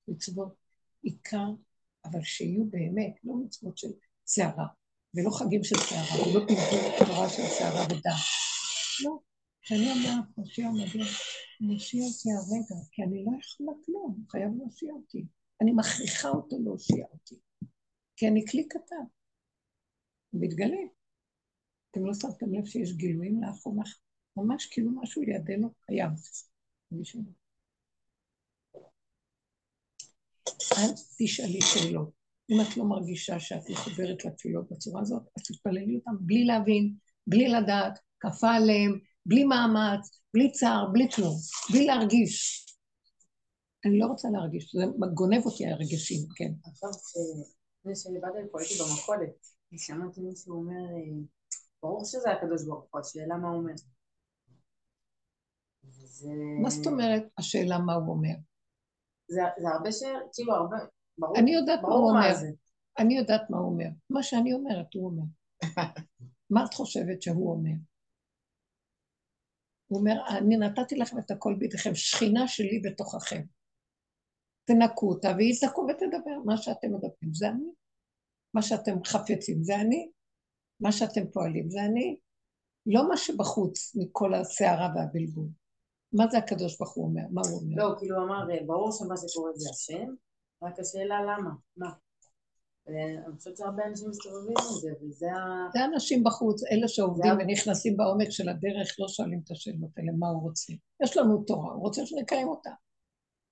A: מצוות עיקר, אבל שיהיו באמת, לא מצוות של שערה, ולא חגים של שערה, ולא פלפול תורה של שערה ודם. לא, כשאני אומרת, מושיע מגן, מושיע אותי הרגע, כי אני לא יכולה כלום, הוא חייב להושיע אותי. אני מכריחה אותו להושיע אותי, כי אני כלי קטן. הוא מתגלה. אתם לא שמתם לב שיש גילויים לאחרונה, ממש כאילו משהו לידינו קיים. אל תשאלי שאלות. אם את לא מרגישה שאת מחוברת לתפילות בצורה הזאת, אז תתפללי אותן בלי להבין, בלי לדעת, כפה עליהם, בלי מאמץ, בלי צער, בלי כלום, בלי להרגיש. אני לא רוצה להרגיש, זה גונב אותי הרגשים, כן.
D: עכשיו, לפני שבאתי לפה הייתי במכולת, ושמעתי מישהו אומר, ברור שזה הקדוש ברוך הוא, השאלה מה הוא אומר.
A: זה... מה זאת אומרת השאלה מה הוא אומר?
D: זה, זה הרבה ש... כאילו הרבה... ברור,
A: אני יודעת מה הוא אומר.
D: זה.
A: אני יודעת מה הוא אומר. מה שאני אומרת, הוא אומר. מה את חושבת שהוא אומר? הוא אומר, אני נתתי לכם את הכל בידיכם, שכינה שלי בתוככם. תנקו אותה, והיא תקום ותדבר. מה שאתם מדברים זה אני. מה שאתם חפצים זה אני. מה שאתם פועלים זה אני. לא מה שבחוץ מכל הסערה והבלבול. מה זה הקדוש ברוך הוא אומר? מה הוא אומר?
D: לא, כאילו הוא אמר, ברור שמה שקורה זה השם, רק השאלה למה, מה? אני חושבת שהרבה אנשים מסתובבים עם זה, וזה ה...
A: זה אנשים בחוץ, אלה שעובדים ונכנסים בעומק של הדרך, לא שואלים את השאלות האלה, מה הוא רוצה. יש לנו תורה, הוא רוצה שנקיים אותה.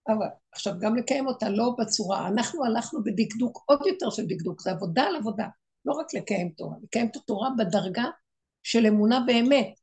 A: אבל עכשיו, גם לקיים אותה לא בצורה, אנחנו הלכנו בדקדוק, עוד יותר של דקדוק, זה עבודה על עבודה, לא רק לקיים תורה, לקיים את התורה בדרגה של אמונה באמת.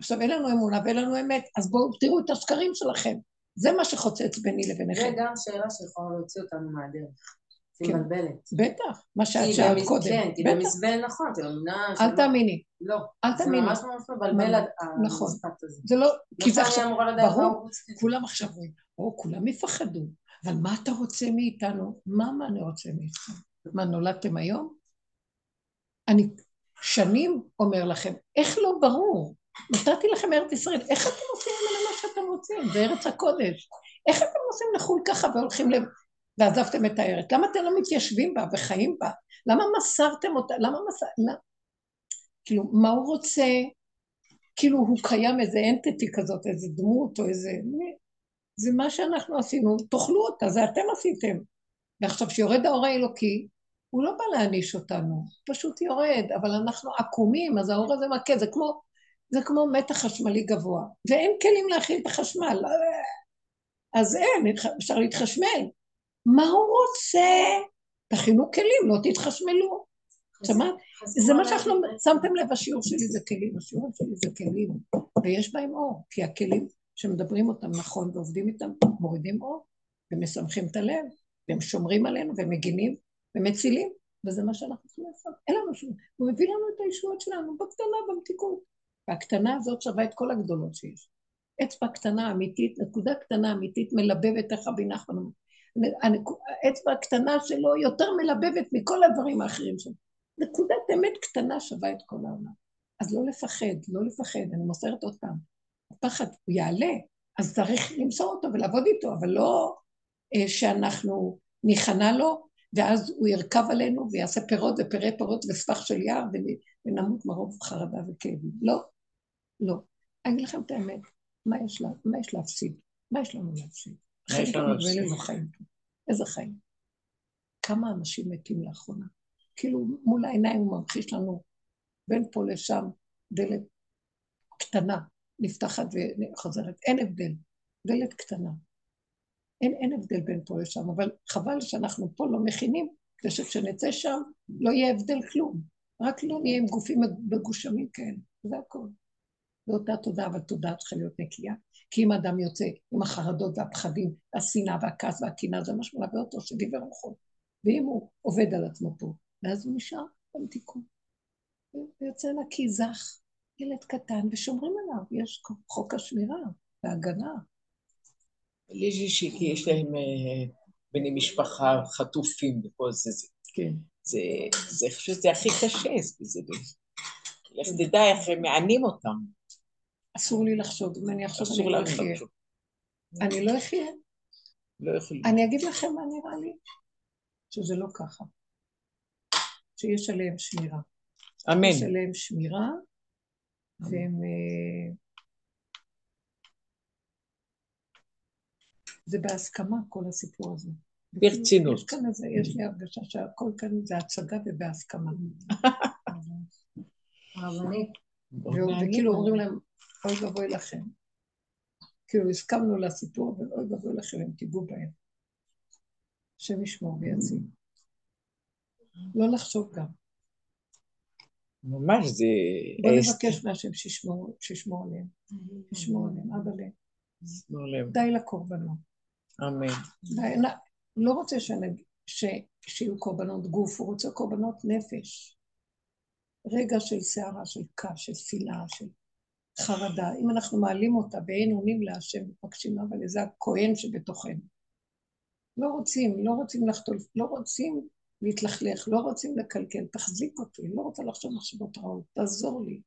A: עכשיו, אין לנו אמונה ואין לנו אמת, אז בואו תראו את השקרים שלכם. זה מה שחוצץ ביני לביניכם.
D: זה גם שאלה שיכולה להוציא אותנו מהדרך. היא כן. מבלבלת.
A: בטח, מה שאת שאלת קודם.
D: כן, כי במזבל נכון, זה מאמינה...
A: אל תאמיני.
D: לא.
A: אל תאמיני.
D: זה ממש ממש מבלבל
A: נכון.
D: המשפט הזה.
A: זה לא... כי זה
D: עכשיו, ברור,
A: כולם עכשיו רואים, או, כולם יפחדו, אבל מה אתה רוצה מאיתנו? מה מה אני רוצה מאיתכם? מה, נולדתם היום? אני שנים אומר לכם, איך לא ברור? נתתי לכם ארץ ישראל, איך אתם עושים ממנו מה שאתם רוצים? זה ארץ הקודש. איך אתם עושים לחו"ל ככה והולכים ל... ועזבתם את הארץ? למה אתם לא מתיישבים בה וחיים בה? למה מסרתם אותה? למה מסר... למה? כאילו, מה הוא רוצה? כאילו הוא קיים איזה אנטיטי כזאת, איזה דמות או איזה... זה מה שאנחנו עשינו, תאכלו אותה, זה אתם עשיתם. ועכשיו שיורד האור האלוקי, הוא לא בא להעניש אותנו, פשוט יורד, אבל אנחנו עקומים, אז האור הזה מכה, זה כמו, זה כמו מתח חשמלי גבוה, ואין כלים להכיל את החשמל, אז אין, אפשר להתחשמל. מה הוא רוצה? תכינו כלים, לא תתחשמלו. שמעת? זה מה שאנחנו, שמתם לב, השיעור שלי זה כלים, השיעור שלי זה כלים, ויש בהם אור, כי הכלים שמדברים אותם נכון ועובדים איתם, מורידים אור, ומשמחים את הלב, והם שומרים עלינו, ומגינים, ומצילים, וזה מה שאנחנו צריכים לעשות. אין לנו שום... הוא מביא לנו את הישועות שלנו, בקטנה, במתיקות. והקטנה הזאת שווה את כל הגדולות שיש. אצבע קטנה אמיתית, נקודה קטנה אמיתית, מלבבת איך הבינך ונאמר. האצבע הקטנה שלו יותר מלבבת מכל הדברים האחרים שלו. נקודת אמת קטנה שווה את כל העולם. אז לא לפחד, לא לפחד, אני מוסרת עוד פעם. הפחד, הוא יעלה, אז צריך למסור אותו ולעבוד איתו, אבל לא אה, שאנחנו ניכנע לו ואז הוא ירכב עלינו ויעשה פירות ופרי פירות וספח של יער ונמות מרוב חרדה וכאבים. לא, לא. אני אגיד לכם את האמת, מה יש, לה, מה יש להפסיד? מה יש לנו להפסיד? חיים לא חיים. איזה חיים? כמה אנשים מתים לאחרונה? כאילו מול העיניים הוא ממחיש לנו בין פה לשם דלת קטנה, נפתחת וחוזרת. אין הבדל, דלת קטנה. אין, אין הבדל בין פה לשם, אבל חבל שאנחנו פה לא מכינים, כדי שכשנצא שם לא יהיה הבדל כלום. רק לא נהיה עם גופים מגושמים כאלה, זה הכל. באותה תודה, אבל תודה צריכה להיות נקייה. כי אם אדם יוצא עם החרדות והפחדים, השנאה והכעס והקנאה, זה מה שמלווה אותו, שדיבר רוחו. ואם הוא עובד על עצמו פה, ואז הוא נשאר במתיקון. הוא יוצא נקי זך, ילד קטן, ושומרים עליו, יש חוק השמירה והגנה.
B: לי יש כי יש להם אה, בני משפחה חטופים וכל זה. זה. כן. זה, זה, אני חושבת שזה הכי קשה, זה, לך תדע איך הם מענים אותם.
A: אסור לי לחשוב, אם אני אחשוב אני לא אחיה. אני לא אחיה.
B: לא יכולים.
A: אני אגיד לכם מה נראה לי, שזה לא ככה. שיש עליהם שמירה.
B: אמן.
A: יש עליהם שמירה, והם... אה, זה בהסכמה, כל הסיפור הזה.
B: ברצינות.
A: יש כאן איזה, יש לי הרגשה שהכל כאן זה הצגה ובהסכמה. הרבנית. וכאילו אומרים להם, אוי ואבוי לכם. כאילו הסכמנו לסיפור, אבל אוי ואבוי לכם אם תיגעו בהם. השם ישמור ויציל. לא לחשוב גם.
B: ממש זה...
A: בוא נבקש מהשם שישמור עליהם. שישמור עליהם, אבא לב. די לקורבנות.
B: אמן.
A: לא רוצה שיהיו קורבנות גוף, הוא רוצה קורבנות נפש. רגע של סערה, של כעס, של שנאה, של חרדה. אם אנחנו מעלים אותה ואין עונים להשם, מבקשים אבל זה הכהן שבתוכנו. לא רוצים, לא רוצים לחטול, לא רוצים להתלכלך, לא רוצים לקלקל, תחזיק אותי, לא רוצה לחשוב מחשבות רעות, תעזור לי.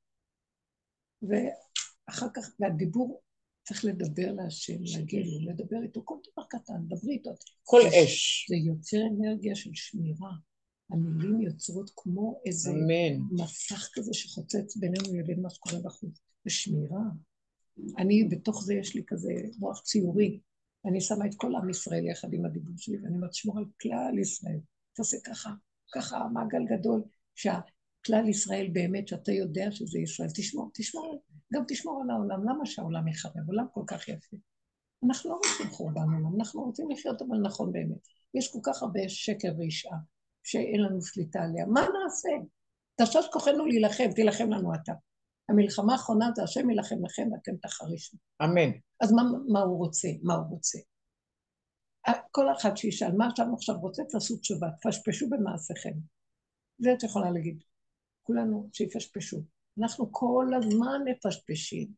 A: ואחר כך, והדיבור, צריך לדבר להשם, להגיד לו, לדבר איתו, כל דבר קטן, דברי איתו.
B: כל אש.
A: זה יוצר אנרגיה של שמירה. המילים יוצרות כמו איזה
B: אמן.
A: מסך כזה שחוצץ בינינו לבין מה שקורה בחוץ. זה שמירה. אני, בתוך זה יש לי כזה מוח ציורי. אני שמה את כל עם ישראל יחד עם הדיבור שלי, ואני אומרת, שמור על כלל ישראל. תעשה ככה, ככה מעגל גדול, שהכלל ישראל באמת, שאתה יודע שזה ישראל, תשמור, תשמור, גם תשמור על העולם. למה שהעולם יחרב? עולם כל כך יפה. אנחנו לא רוצים חורבן עולם, אנחנו רוצים לחיות אבל נכון באמת. יש כל כך הרבה שקר וישעה. שאין לנו שליטה עליה. מה נעשה? תשש כוחנו להילחם, תילחם לנו אתה. המלחמה האחרונה זה השם יילחם לכם ואתם תחרישו.
B: אמן.
A: אז מה, מה הוא רוצה? מה הוא רוצה? כל אחד שישאל, מה אתה עכשיו רוצה? תעשו תשובה, תפשפשו במעשיכם. זה את יכולה להגיד. כולנו שיפשפשו. אנחנו כל הזמן מפשפשים.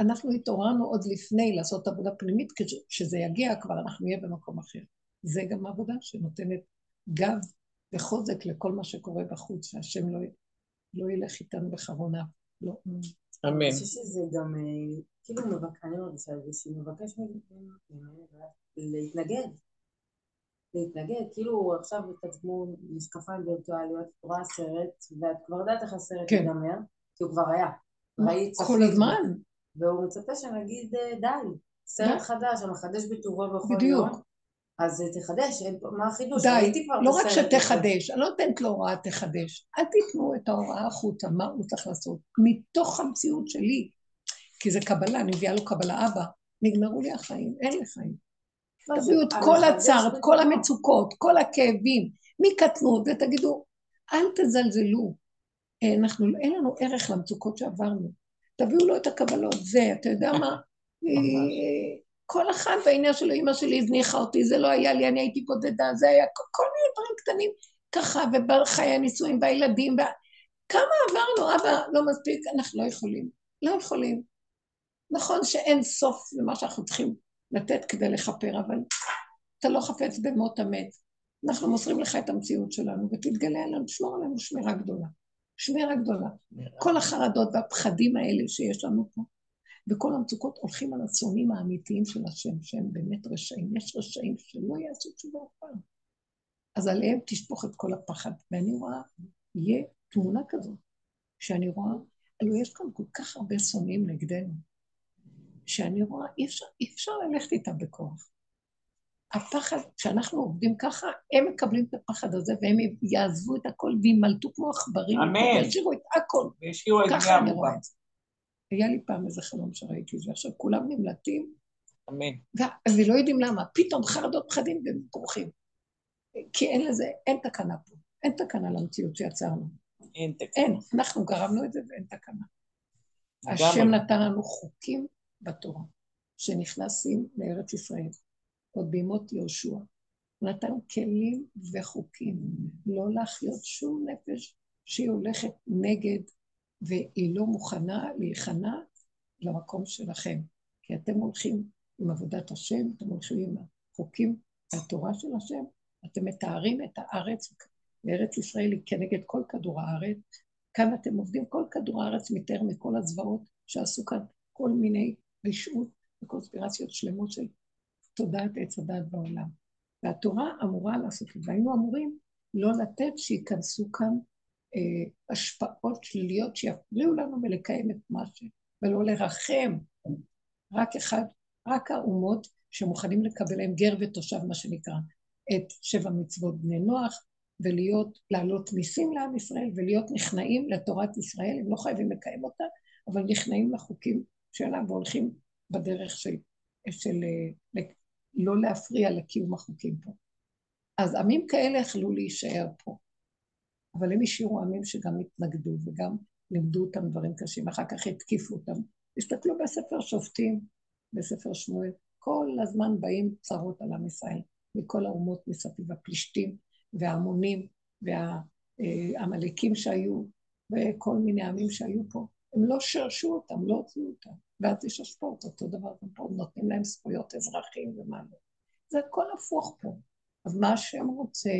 A: אנחנו התעוררנו עוד לפני לעשות עבודה פנימית, כשזה יגיע כבר אנחנו נהיה במקום אחר. זה גם עבודה שנותנת גב וחוזק לכל מה שקורה בחוץ, שהשם לא, לא ילך איתנו בחרונה. לא.
B: אמן. אני
D: חושבת שזה גם, אה, כאילו, אני מרגישה את זה, שהיא מבקשת להתנגד. להתנגד, כאילו עכשיו את כמו משקפיים וירטואליות, את רואה סרט, ואת כבר יודעת איך הסרט כן. ייגמר, כי הוא כבר היה.
A: ראית כל הזמן.
D: והוא מצפה שנגיד אה, די, סרט חדש, המחדש בטובו בכל יום. בדיוק. אז תחדש, מה החידוש?
A: די, לא רק שתחדש, אני לא נותנת לו הוראה תחדש. אל תיתנו את ההוראה החוצה, מה הוא צריך לעשות. מתוך המציאות שלי, כי זה קבלה, אני מביאה לו קבלה, אבא, נגמרו לי החיים, אין לי חיים. תביאו את כל הצער, את כל המצוקות, כל הכאבים, מקטנות, ותגידו, אל תזלזלו. אה, אנחנו, אין לנו ערך למצוקות שעברנו. תביאו לו את הקבלות, זה, אתה יודע מה? כל אחד בעניין שלו, אמא שלי הזניחה אותי, זה לא היה לי, אני הייתי בודדה, זה היה כל מיני דברים קטנים ככה, ובחיי הנישואים והילדים, וה... כמה עברנו, אבא, לא מספיק, אנחנו לא יכולים, לא יכולים. נכון שאין סוף למה שאנחנו צריכים לתת כדי לכפר, אבל אתה לא חפץ במות המת. אנחנו מוסרים לך את המציאות שלנו, ותתגלה עלינו, תשמור עלינו שמירה גדולה. שמירה גדולה. כל החרדות והפחדים האלה שיש לנו פה, וכל המצוקות הולכים על הצונים האמיתיים של השם, שהם באמת רשעים. יש רשעים שלא יעשו תשובה אף פעם. אז עליהם תשפוך את כל הפחד. ואני רואה, יהיה תמונה כזאת, שאני רואה, הלוא יש כאן כל כך הרבה שונאים נגדנו, שאני רואה, אי אפשר, אי אפשר ללכת איתם בכוח. הפחד, כשאנחנו עובדים ככה, הם מקבלים את הפחד הזה, והם יעזבו את הכל וימלטו כמו עכברים.
B: אמן.
A: וישאירו את הכל.
B: וישאירו את
A: ככה אני רואה את זה. היה לי פעם איזה חלום שראיתי את זה, עכשיו כולם נמלטים.
B: אמן.
A: ולא יודעים למה, פתאום חרדות פחדים והם כורכים. כי אין לזה, אין תקנה פה. אין תקנה למציאות שיצרנו.
B: אין תקנה.
A: אין, אנחנו גרמנו את זה ואין תקנה. השם נתן לנו חוקים בתורה, שנכנסים לארץ ישראל. עוד בימות יהושע. הוא נתן כלים וחוקים, לא להחיות שום נפש שהיא הולכת נגד והיא לא מוכנה להיכנע למקום שלכם. כי אתם הולכים עם עבודת השם, אתם הולכים עם החוקים והתורה של השם, אתם מתארים את הארץ, וארץ ישראל היא כנגד כל כדור הארץ. כאן אתם עובדים, כל כדור הארץ מתאר מכל הזוועות שעשו כאן כל מיני רשעות וקונספירציות שלמות של תודעת עץ הדת בעולם. והתורה אמורה לעשות. והיינו אמורים לא לתת שייכנסו כאן השפעות שליליות שיפריעו לנו מלקיים את מה ש... ולא לרחם. רק אחד, רק האומות שמוכנים לקבל להם גר ותושב, מה שנקרא, את שבע מצוות בני נוח, ולהיות, להעלות מיסים לעם ישראל, ולהיות נכנעים לתורת ישראל, הם לא חייבים לקיים אותה, אבל נכנעים לחוקים שלה והולכים בדרך של, של אה, לא להפריע לקיום החוקים פה. אז עמים כאלה יכלו להישאר פה, אבל הם השאירו עמים שגם התנגדו וגם לימדו אותם דברים קשים, אחר כך התקיפו אותם. תסתכלו בספר שופטים, בספר שמואל, כל הזמן באים צרות על עם ישראל, מכל האומות מסביב, הפלישתים וההמונים והעמלקים שהיו, וכל מיני עמים שהיו פה. הם לא שרשו אותם, לא הוציאו אותם. ואז יש השפעות, אותו דבר גם פה, נותנים להם זכויות אזרחים ומה לא. זה הכל הפוך פה. אז מה השם רוצה?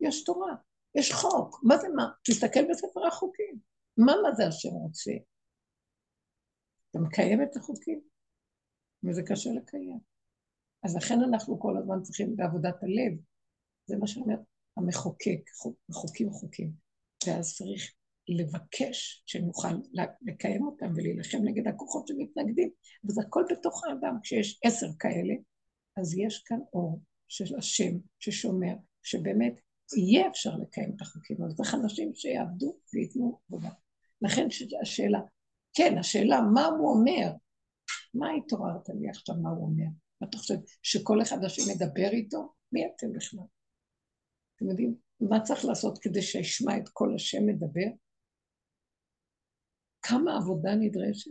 A: יש תורה, יש חוק. מה זה מה? תסתכל בספר החוקים. מה מה זה השם רוצה? אתה מקיים את החוקים, וזה קשה לקיים. אז לכן אנחנו כל הזמן צריכים בעבודת הלב. זה מה שאומר המחוקק, חוקים חוקים. ואז צריך לבקש שנוכל לקיים אותם ולהילחם נגד הכוחות שמתנגדים, וזה הכל בתוך האדם. כשיש עשר כאלה, אז יש כאן אור של השם ששומר, שבאמת יהיה אפשר לקיים את החוקים, אבל צריך אנשים שיעבדו וייתנו עבודה. לכן השאלה, כן, השאלה מה הוא אומר, מה התעוררת לי עכשיו מה הוא אומר? אתה חושב שכל אחד השם מדבר איתו? מי אתם בכלל? אתם יודעים מה צריך לעשות כדי שישמע את כל השם מדבר? כמה עבודה נדרשת?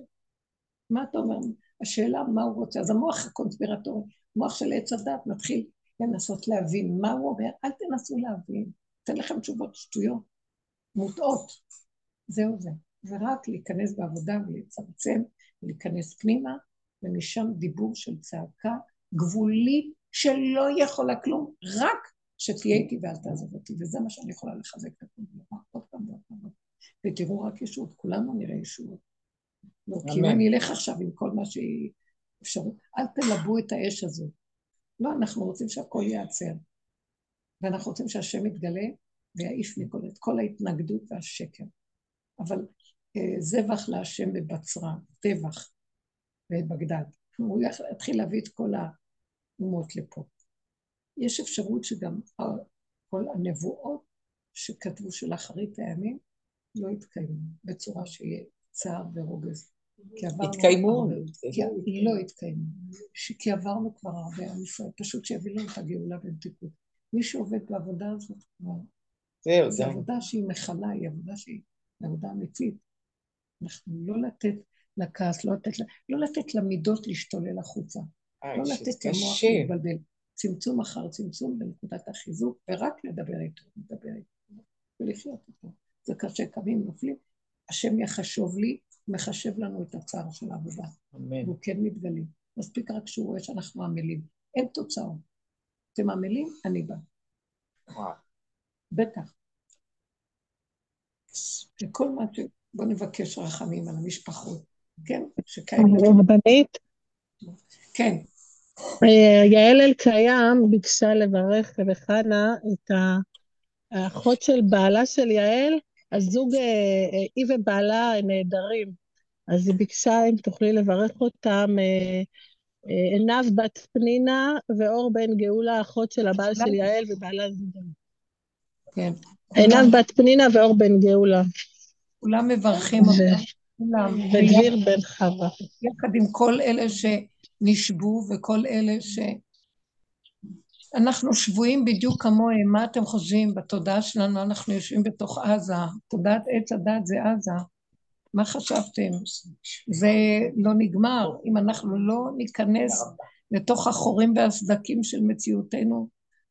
A: מה אתה אומר? השאלה מה הוא רוצה. אז המוח הקונספירטורי, המוח של עץ הדת מתחיל לנסות להבין מה הוא אומר, אל תנסו להבין, אתן לכם תשובות שטויות, מוטעות. זהו זה. זה רק להיכנס בעבודה ולצמצם, ולהיכנס פנימה, ומשם דיבור של צעקה גבולית שלא יכולה כלום, רק שתהיה איתי ואל תעזוב אותי, וזה מה שאני יכולה לחזק את הכול. עוד פעם ועוד פעם. ותראו רק ישועות, כולנו נראה ישועות. לא, כי אם אני אלך עכשיו עם כל מה שהיא אפשרות, אל תלבו את האש הזאת. לא, אנחנו רוצים שהכל ייעצר. ואנחנו רוצים שהשם יתגלה ויעיף מכל את כל ההתנגדות והשקר. אבל אה, זבח להשם בבצרה, טבח בבגדד. הוא יתחיל להביא את כל האומות לפה. יש אפשרות שגם כל הנבואות שכתבו של אחרית הימים, לא התקיימו בצורה שיהיה צער ורוגז.
B: התקיימו?
A: לא התקיימו. כי עברנו כבר הרבה עם ישראל, פשוט שיביא לנו את הגאולה במתיקות. מי שעובד בעבודה הזאת כבר... זהו, זו עבודה שהיא מכלה, היא עבודה שהיא עבודה אמיתית. אנחנו לא לתת לכעס, לא לתת, לא לתת למידות להשתולל החוצה. לא לתת למוח להתבלבל. צמצום אחר צמצום בנקודת החיזוק, ורק לדבר איתו, לדבר איתו, ולחיות איתו. זה קשה, קמים, נופלים. השם יחשוב לי, מחשב לנו את הצער של העבודה. אמן. והוא כן מתגלה. מספיק רק שהוא רואה שאנחנו עמלים. אין תוצאות. אתם עמלים, אני בא. וואו. בטח. וכל מה ש... בואו נבקש רחמים על המשפחות, כן?
F: שקיימת. רבנית?
A: כן.
F: אה, יעל אלקיים ביקשה לברך בחנה את האחות של בעלה של יעל, הזוג, אה, אה, היא ובעלה נהדרים. אז היא ביקשה אם תוכלי לברך אותם, עינב בת פנינה ואור בן גאולה, אחות של הבעל של יעל ובעלה זוג. כן. עינב בת פנינה ואור בן גאולה.
A: כולם מברכים אותם. כולם.
F: ודביר בן חווה.
A: יחד עם כל אלה שנשבו וכל אלה ש... אנחנו שבויים בדיוק כמוהם, מה אתם חושבים בתודעה שלנו? אנחנו יושבים בתוך עזה, תודעת עץ הדת זה עזה. מה חשבתם? זה לא נגמר. אם אנחנו לא ניכנס לתוך החורים והסדקים של מציאותנו,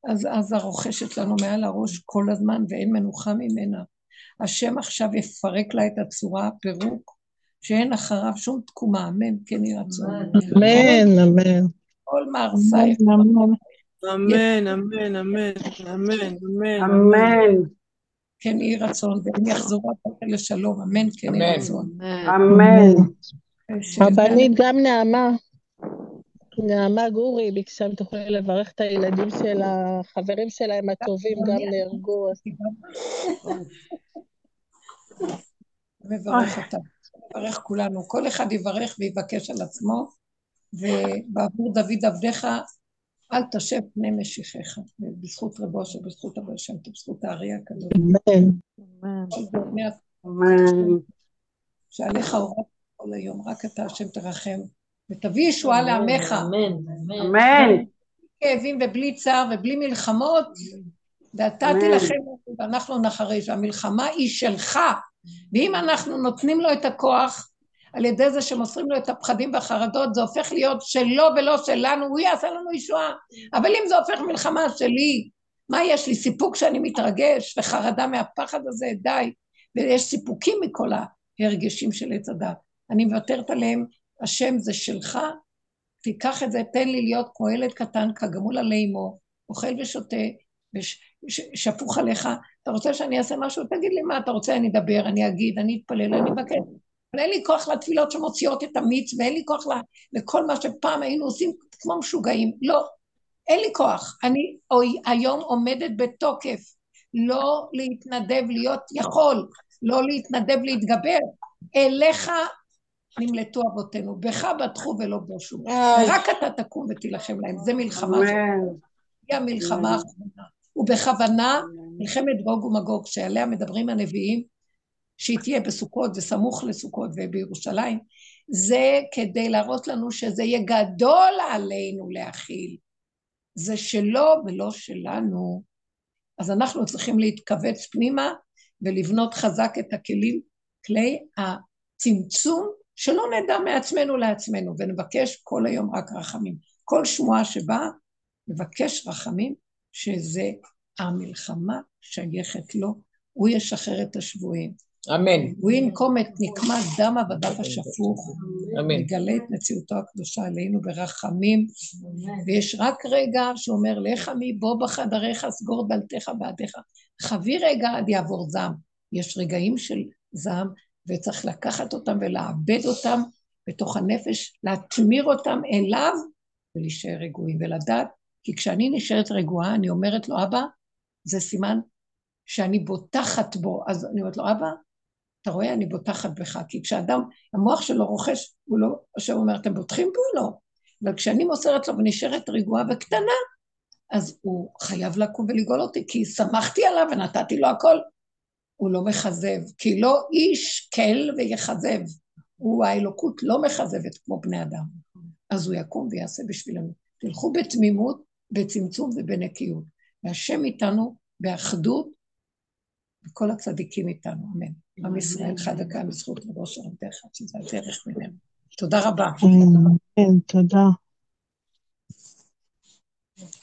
A: אז עזה רוכשת לנו מעל הראש כל הזמן ואין מנוחה ממנה. השם עכשיו יפרק לה את הצורה, פירוק, שאין אחריו שום תקומה, אמן, כן יהי רצון.
F: אמן, אמן.
A: כל מהרסייך.
F: אמן, אמן, אמן, אמן,
A: אמן. כן יהי רצון, והם יחזרו הביתה לשלום, אמן, כן יהי רצון.
F: אמן. רבנית, גם נעמה, נעמה גורי ביקשה אם תוכלי לברך את הילדים של החברים שלהם הטובים, גם נהרגו.
A: מברך אותם. נברך כולנו. כל אחד יברך ויבקש על עצמו, ובעבור דוד עבדיך, אל תשב פני משיחיך, בזכות רבו שבזכות אבו השם, בזכות הארי הקדוש. אמן. אמן. שעליך הורדת כל היום, רק אתה השם תרחם, ותביא ישועה לעמך. אמן. אמן. כאבים ובלי צער ובלי מלחמות, ואתה תילחם ואנחנו נחריש, והמלחמה היא שלך. ואם אנחנו נותנים לו את הכוח, על ידי זה שמוסרים לו את הפחדים והחרדות, זה הופך להיות שלו ולא שלנו, הוא יעשה לנו ישועה. אבל אם זה הופך מלחמה שלי, מה יש לי? סיפוק שאני מתרגש, וחרדה מהפחד הזה, די. ויש סיפוקים מכל ההרגשים של עץ הדת. אני מוותרת עליהם, השם זה שלך, תיקח את זה, תן לי להיות כמו ילד קטן, כגמול עלי אמו, אוכל ושותה, ושפוך עליך, אתה רוצה שאני אעשה משהו? תגיד לי מה אתה רוצה, אני אדבר, אני אגיד, אני אתפלל, אני אבקש. אין לי כוח לתפילות שמוציאות את המיץ, ואין לי כוח לכל מה שפעם היינו עושים כמו משוגעים. לא, אין לי כוח. אני היום עומדת בתוקף, לא להתנדב להיות יכול, לא להתנדב להתגבר. אליך נמלטו אבותינו, בך בטחו ולא בושו. ורק אתה תקום ותילחם להם, זה מלחמה. היא המלחמה האחרונה. ובכוונה מלחמת גוג ומגוג, שעליה מדברים הנביאים, שהיא תהיה בסוכות וסמוך לסוכות ובירושלים, זה כדי להראות לנו שזה יהיה גדול עלינו להכיל. זה שלו ולא שלנו. אז אנחנו צריכים להתכווץ פנימה ולבנות חזק את הכלים, כלי הצמצום, שלא נדע מעצמנו לעצמנו, ונבקש כל היום רק רחמים. כל שמועה שבאה, נבקש רחמים, שזה המלחמה שייכת לו, הוא ישחרר את השבויים.
B: אמן.
A: הוא ינקום את נקמת דם עבדיו השפוך, אמן. יגלה את מציאותו הקדושה עלינו ברחמים, ויש רק רגע שאומר, לך עמי בוא בחדריך, סגור דלתיך בעדיך. חבי רגע עד יעבור זעם. יש רגעים של זעם, וצריך לקחת אותם ולעבד אותם בתוך הנפש, להטמיר אותם אליו ולהישאר רגועים, ולדעת, כי כשאני נשארת רגועה, אני אומרת לו, אבא, זה סימן שאני בוטחת בו. אז אני אומרת לו, אבא, אתה רואה, אני בוטחת בך, כי כשאדם, המוח שלו רוכש, הוא לא, השם אומר, אתם בוטחים בו? לא. אבל כשאני מוסרת לו ונשארת רגועה וקטנה, אז הוא חייב לקום ולגאול אותי, כי שמחתי עליו ונתתי לו הכל. הוא לא מכזב, כי לא איש כל ויכזב. הוא, האלוקות לא מכזבת כמו בני אדם. אז הוא יקום ויעשה בשבילנו. תלכו בתמימות, בצמצום ובנקיות. והשם איתנו באחדות, וכל הצדיקים איתנו, אמן. עם ישראל חד הקיים בזכות רבו של עבדיך, שזה הדרך ממנו. תודה רבה.
F: תודה.